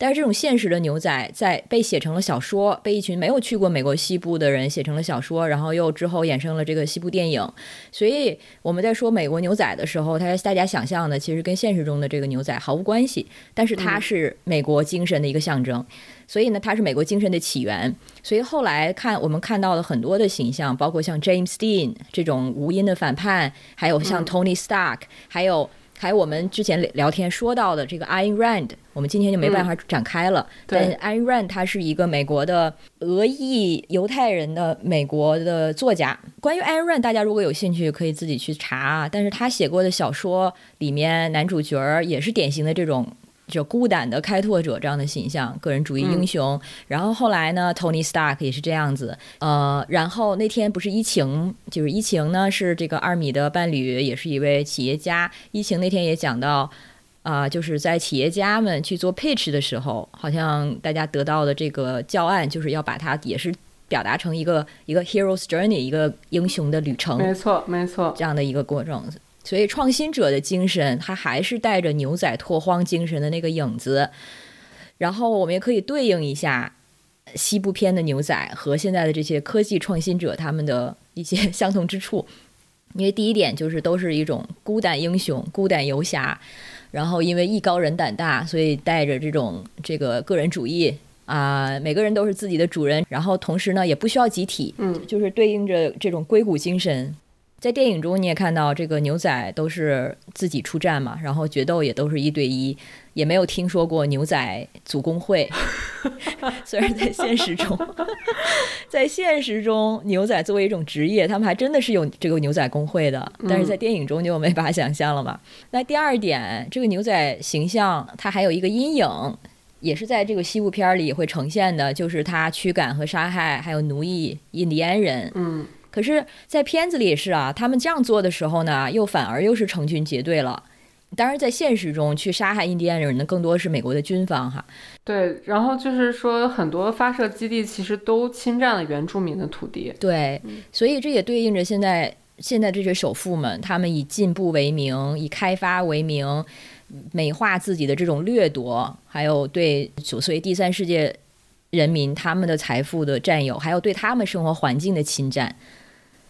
但是这种现实的牛仔在被写成了小说，被一群没有去过美国西部的人写成了小说，然后又之后衍生了这个西部电影。所以我们在说美国牛仔的时候，他大家想象的其实跟现实中的这个牛仔毫无关系，但是它是美国精神的一个象征。所以呢，它是美国精神的起源。所以后来看我们看到了很多的形象，包括像 James Dean 这种无因的反叛，还有像 Tony Stark，还有。还有我们之前聊天说到的这个 Ayn Rand，我们今天就没办法展开了。但 Ayn Rand 他是一个美国的俄裔犹太人的美国的作家。关于 Ayn Rand，大家如果有兴趣可以自己去查。但是他写过的小说里面，男主角也是典型的这种。就孤胆的开拓者这样的形象，个人主义英雄。然后后来呢，Tony Stark 也是这样子。呃，然后那天不是疫情，就是疫情呢，是这个二米的伴侣，也是一位企业家。疫情那天也讲到，啊，就是在企业家们去做 pitch 的时候，好像大家得到的这个教案，就是要把它也是表达成一个一个 hero's journey，一个英雄的旅程。没错，没错，这样的一个过程。所以，创新者的精神，它还是带着牛仔拓荒精神的那个影子。然后，我们也可以对应一下西部片的牛仔和现在的这些科技创新者他们的一些 相同之处。因为第一点就是都是一种孤胆英雄、孤胆游侠。然后，因为艺高人胆大，所以带着这种这个个人主义啊，每个人都是自己的主人。然后，同时呢，也不需要集体，嗯，就是对应着这种硅谷精神。在电影中，你也看到这个牛仔都是自己出战嘛，然后决斗也都是一对一，也没有听说过牛仔组工会。虽然在现实中，在现实中，牛仔作为一种职业，他们还真的是有这个牛仔工会的，但是在电影中就没法想象了嘛。那第二点，这个牛仔形象它还有一个阴影，也是在这个西部片里会呈现的，就是他驱赶和杀害还有奴役印第安人。嗯。可是，在片子里也是啊，他们这样做的时候呢，又反而又是成群结队了。当然，在现实中去杀害印第安人的更多是美国的军方哈。对，然后就是说，很多发射基地其实都侵占了原住民的土地。对，所以这也对应着现在现在这些首富们，他们以进步为名，以开发为名，美化自己的这种掠夺，还有对所谓第三世界人民他们的财富的占有，还有对他们生活环境的侵占。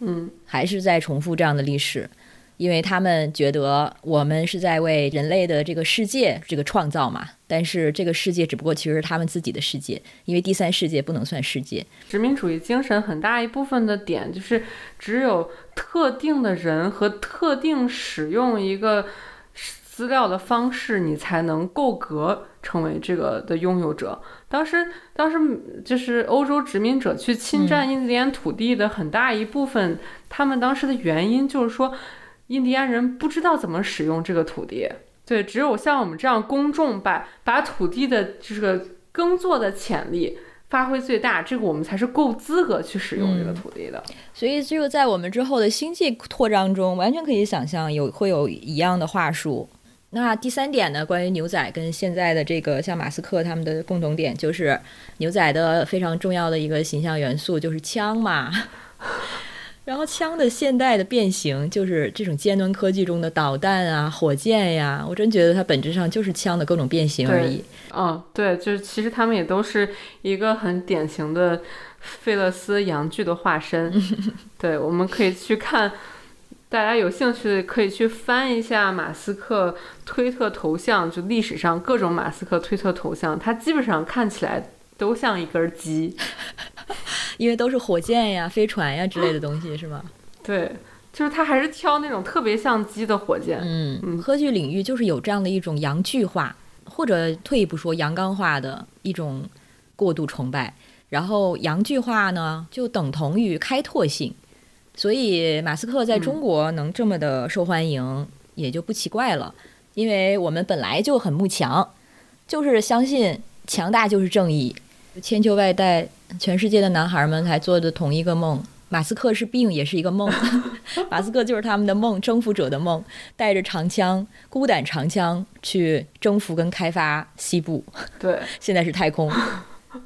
嗯，还是在重复这样的历史，因为他们觉得我们是在为人类的这个世界这个创造嘛，但是这个世界只不过其实是他们自己的世界，因为第三世界不能算世界。殖民主义精神很大一部分的点就是只有特定的人和特定使用一个资料的方式，你才能够格成为这个的拥有者。当时，当时就是欧洲殖民者去侵占印第安土地的很大一部分，他们当时的原因就是说，印第安人不知道怎么使用这个土地。对，只有像我们这样公众把把土地的这个耕作的潜力发挥最大，这个我们才是够资格去使用这个土地的。所以，这个在我们之后的星际扩张中，完全可以想象有会有一样的话术。那第三点呢？关于牛仔跟现在的这个像马斯克他们的共同点，就是牛仔的非常重要的一个形象元素就是枪嘛。然后枪的现代的变形，就是这种尖端科技中的导弹啊、火箭呀，我真觉得它本质上就是枪的各种变形而已。嗯，对，就是其实他们也都是一个很典型的费勒斯洋剧的化身。对，我们可以去看。大家有兴趣可以去翻一下马斯克推特头像，就历史上各种马斯克推特头像，它基本上看起来都像一根鸡，因为都是火箭呀、飞船呀之类的东西，是吗？对，就是他还是挑那种特别像鸡的火箭。嗯，科技领域就是有这样的一种阳具化，或者退一步说阳刚化的一种过度崇拜，然后阳具化呢就等同于开拓性。所以马斯克在中国能这么的受欢迎，也就不奇怪了，因为我们本来就很慕强，就是相信强大就是正义，千秋万代，全世界的男孩们还做的同一个梦。马斯克是病，也是一个梦。马斯克就是他们的梦，征服者的梦，带着长枪，孤胆长枪去征服跟开发西部。对，现在是太空。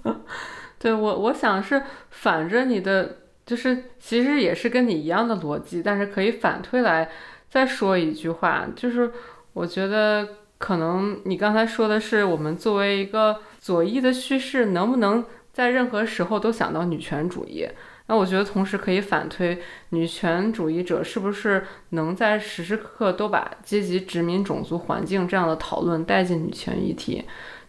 对我，我想是反着你的。就是其实也是跟你一样的逻辑，但是可以反推来再说一句话，就是我觉得可能你刚才说的是我们作为一个左翼的叙事，能不能在任何时候都想到女权主义？那我觉得同时可以反推，女权主义者是不是能在时时刻刻都把阶级、殖民、种族、环境这样的讨论带进女权议题？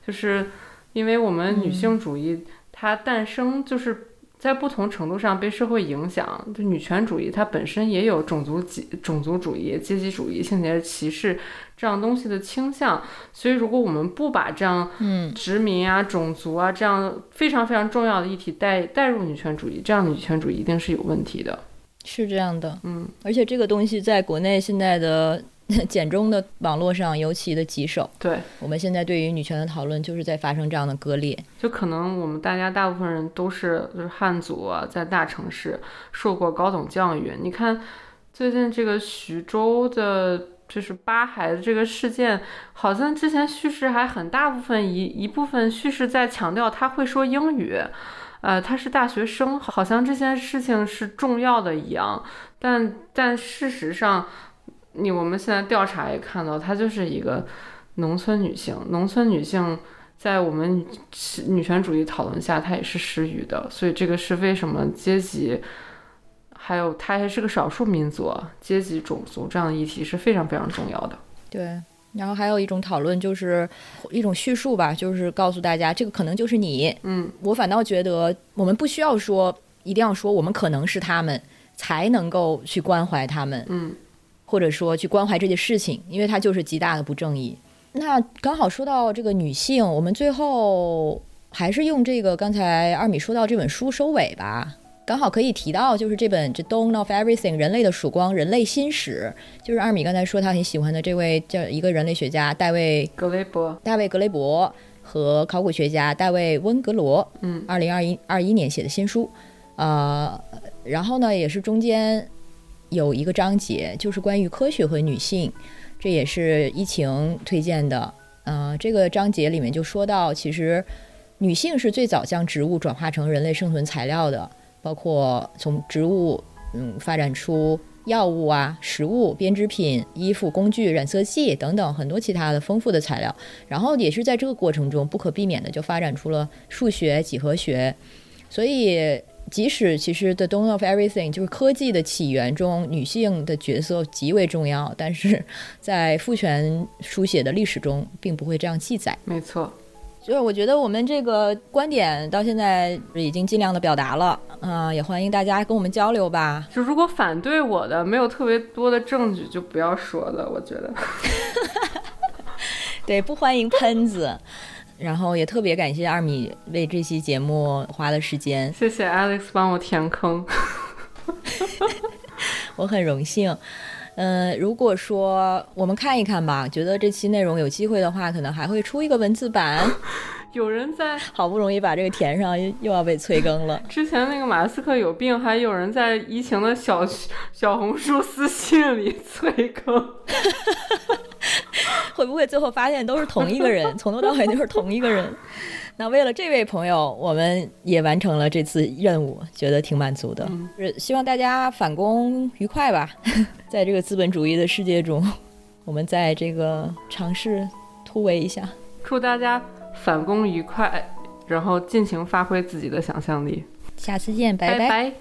就是因为我们女性主义它诞生就是。在不同程度上被社会影响。就女权主义它本身也有种族级种族主义、阶级主义、性别歧视这样东西的倾向。所以，如果我们不把这样嗯殖民啊、种族啊这样非常非常重要的议题带带入女权主义，这样的女权主义一定是有问题的。是这样的，嗯，而且这个东西在国内现在的 简中的网络上尤其的棘手。对，我们现在对于女权的讨论就是在发生这样的割裂。就可能我们大家大部分人都是就是汉族啊，在大城市受过高等教育。你看最近这个徐州的，就是八孩子这个事件，好像之前叙事还很大部分一一部分叙事在强调他会说英语。呃，他是大学生，好像这件事情是重要的一样，但但事实上，你我们现在调查也看到，她就是一个农村女性，农村女性在我们女女权主义讨论下，她也是失语的，所以这个是为什么阶级，还有她还是个少数民族，阶级、种族这样的议题是非常非常重要的。对，然后还有一种讨论就是一种叙述吧，就是告诉大家这个可能就是你。嗯，我反倒觉得我们不需要说一定要说我们可能是他们才能够去关怀他们，嗯，或者说去关怀这件事情，因为它就是极大的不正义。那刚好说到这个女性，我们最后还是用这个刚才二米说到这本书收尾吧。刚好可以提到，就是这本《The Dawn of Everything》人类的曙光，人类新史，就是二米刚才说他很喜欢的这位叫一个人类学家戴维格雷伯，大卫·格雷伯和考古学家大卫·温格罗，嗯，二零二一二一年写的新书，呃，然后呢，也是中间有一个章节，就是关于科学和女性，这也是疫情推荐的，呃，这个章节里面就说到，其实女性是最早将植物转化成人类生存材料的，包括从植物嗯发展出药物啊、食物、编织品、衣服、工具、染色剂等等很多其他的丰富的材料。然后也是在这个过程中不可避免的就发展出了数学、几何学。所以，即使其实《The Dawn of Everything》就是科技的起源中，女性的角色极为重要，但是在父权书写的历史中，并不会这样记载。没错，就是我觉得我们这个观点到现在已经尽量的表达了，啊、也欢迎大家跟我们交流吧。就如果反对我的没有特别多的证据，就不要说了。我觉得，对，不欢迎喷子。然后也特别感谢二米为这期节目花了时间，谢谢 Alex 帮我填坑。我很荣幸。嗯、如果说我们看一看吧，觉得这期内容有机会的话，可能还会出一个文字版。有人在好不容易把这个填上，又又要被催更了。之前那个马斯克有病，还有人在疫情的小小红书私信里 催更。会不会最后发现都是同一个人，从头到尾都是同一个人？那为了这位朋友，我们也完成了这次任务，觉得挺满足的。嗯是希望大家返工愉快吧，在这个资本主义的世界中，我们在这个尝试突围一下。祝大家返工愉快，然后尽情发挥自己的想象力。下次见，拜拜拜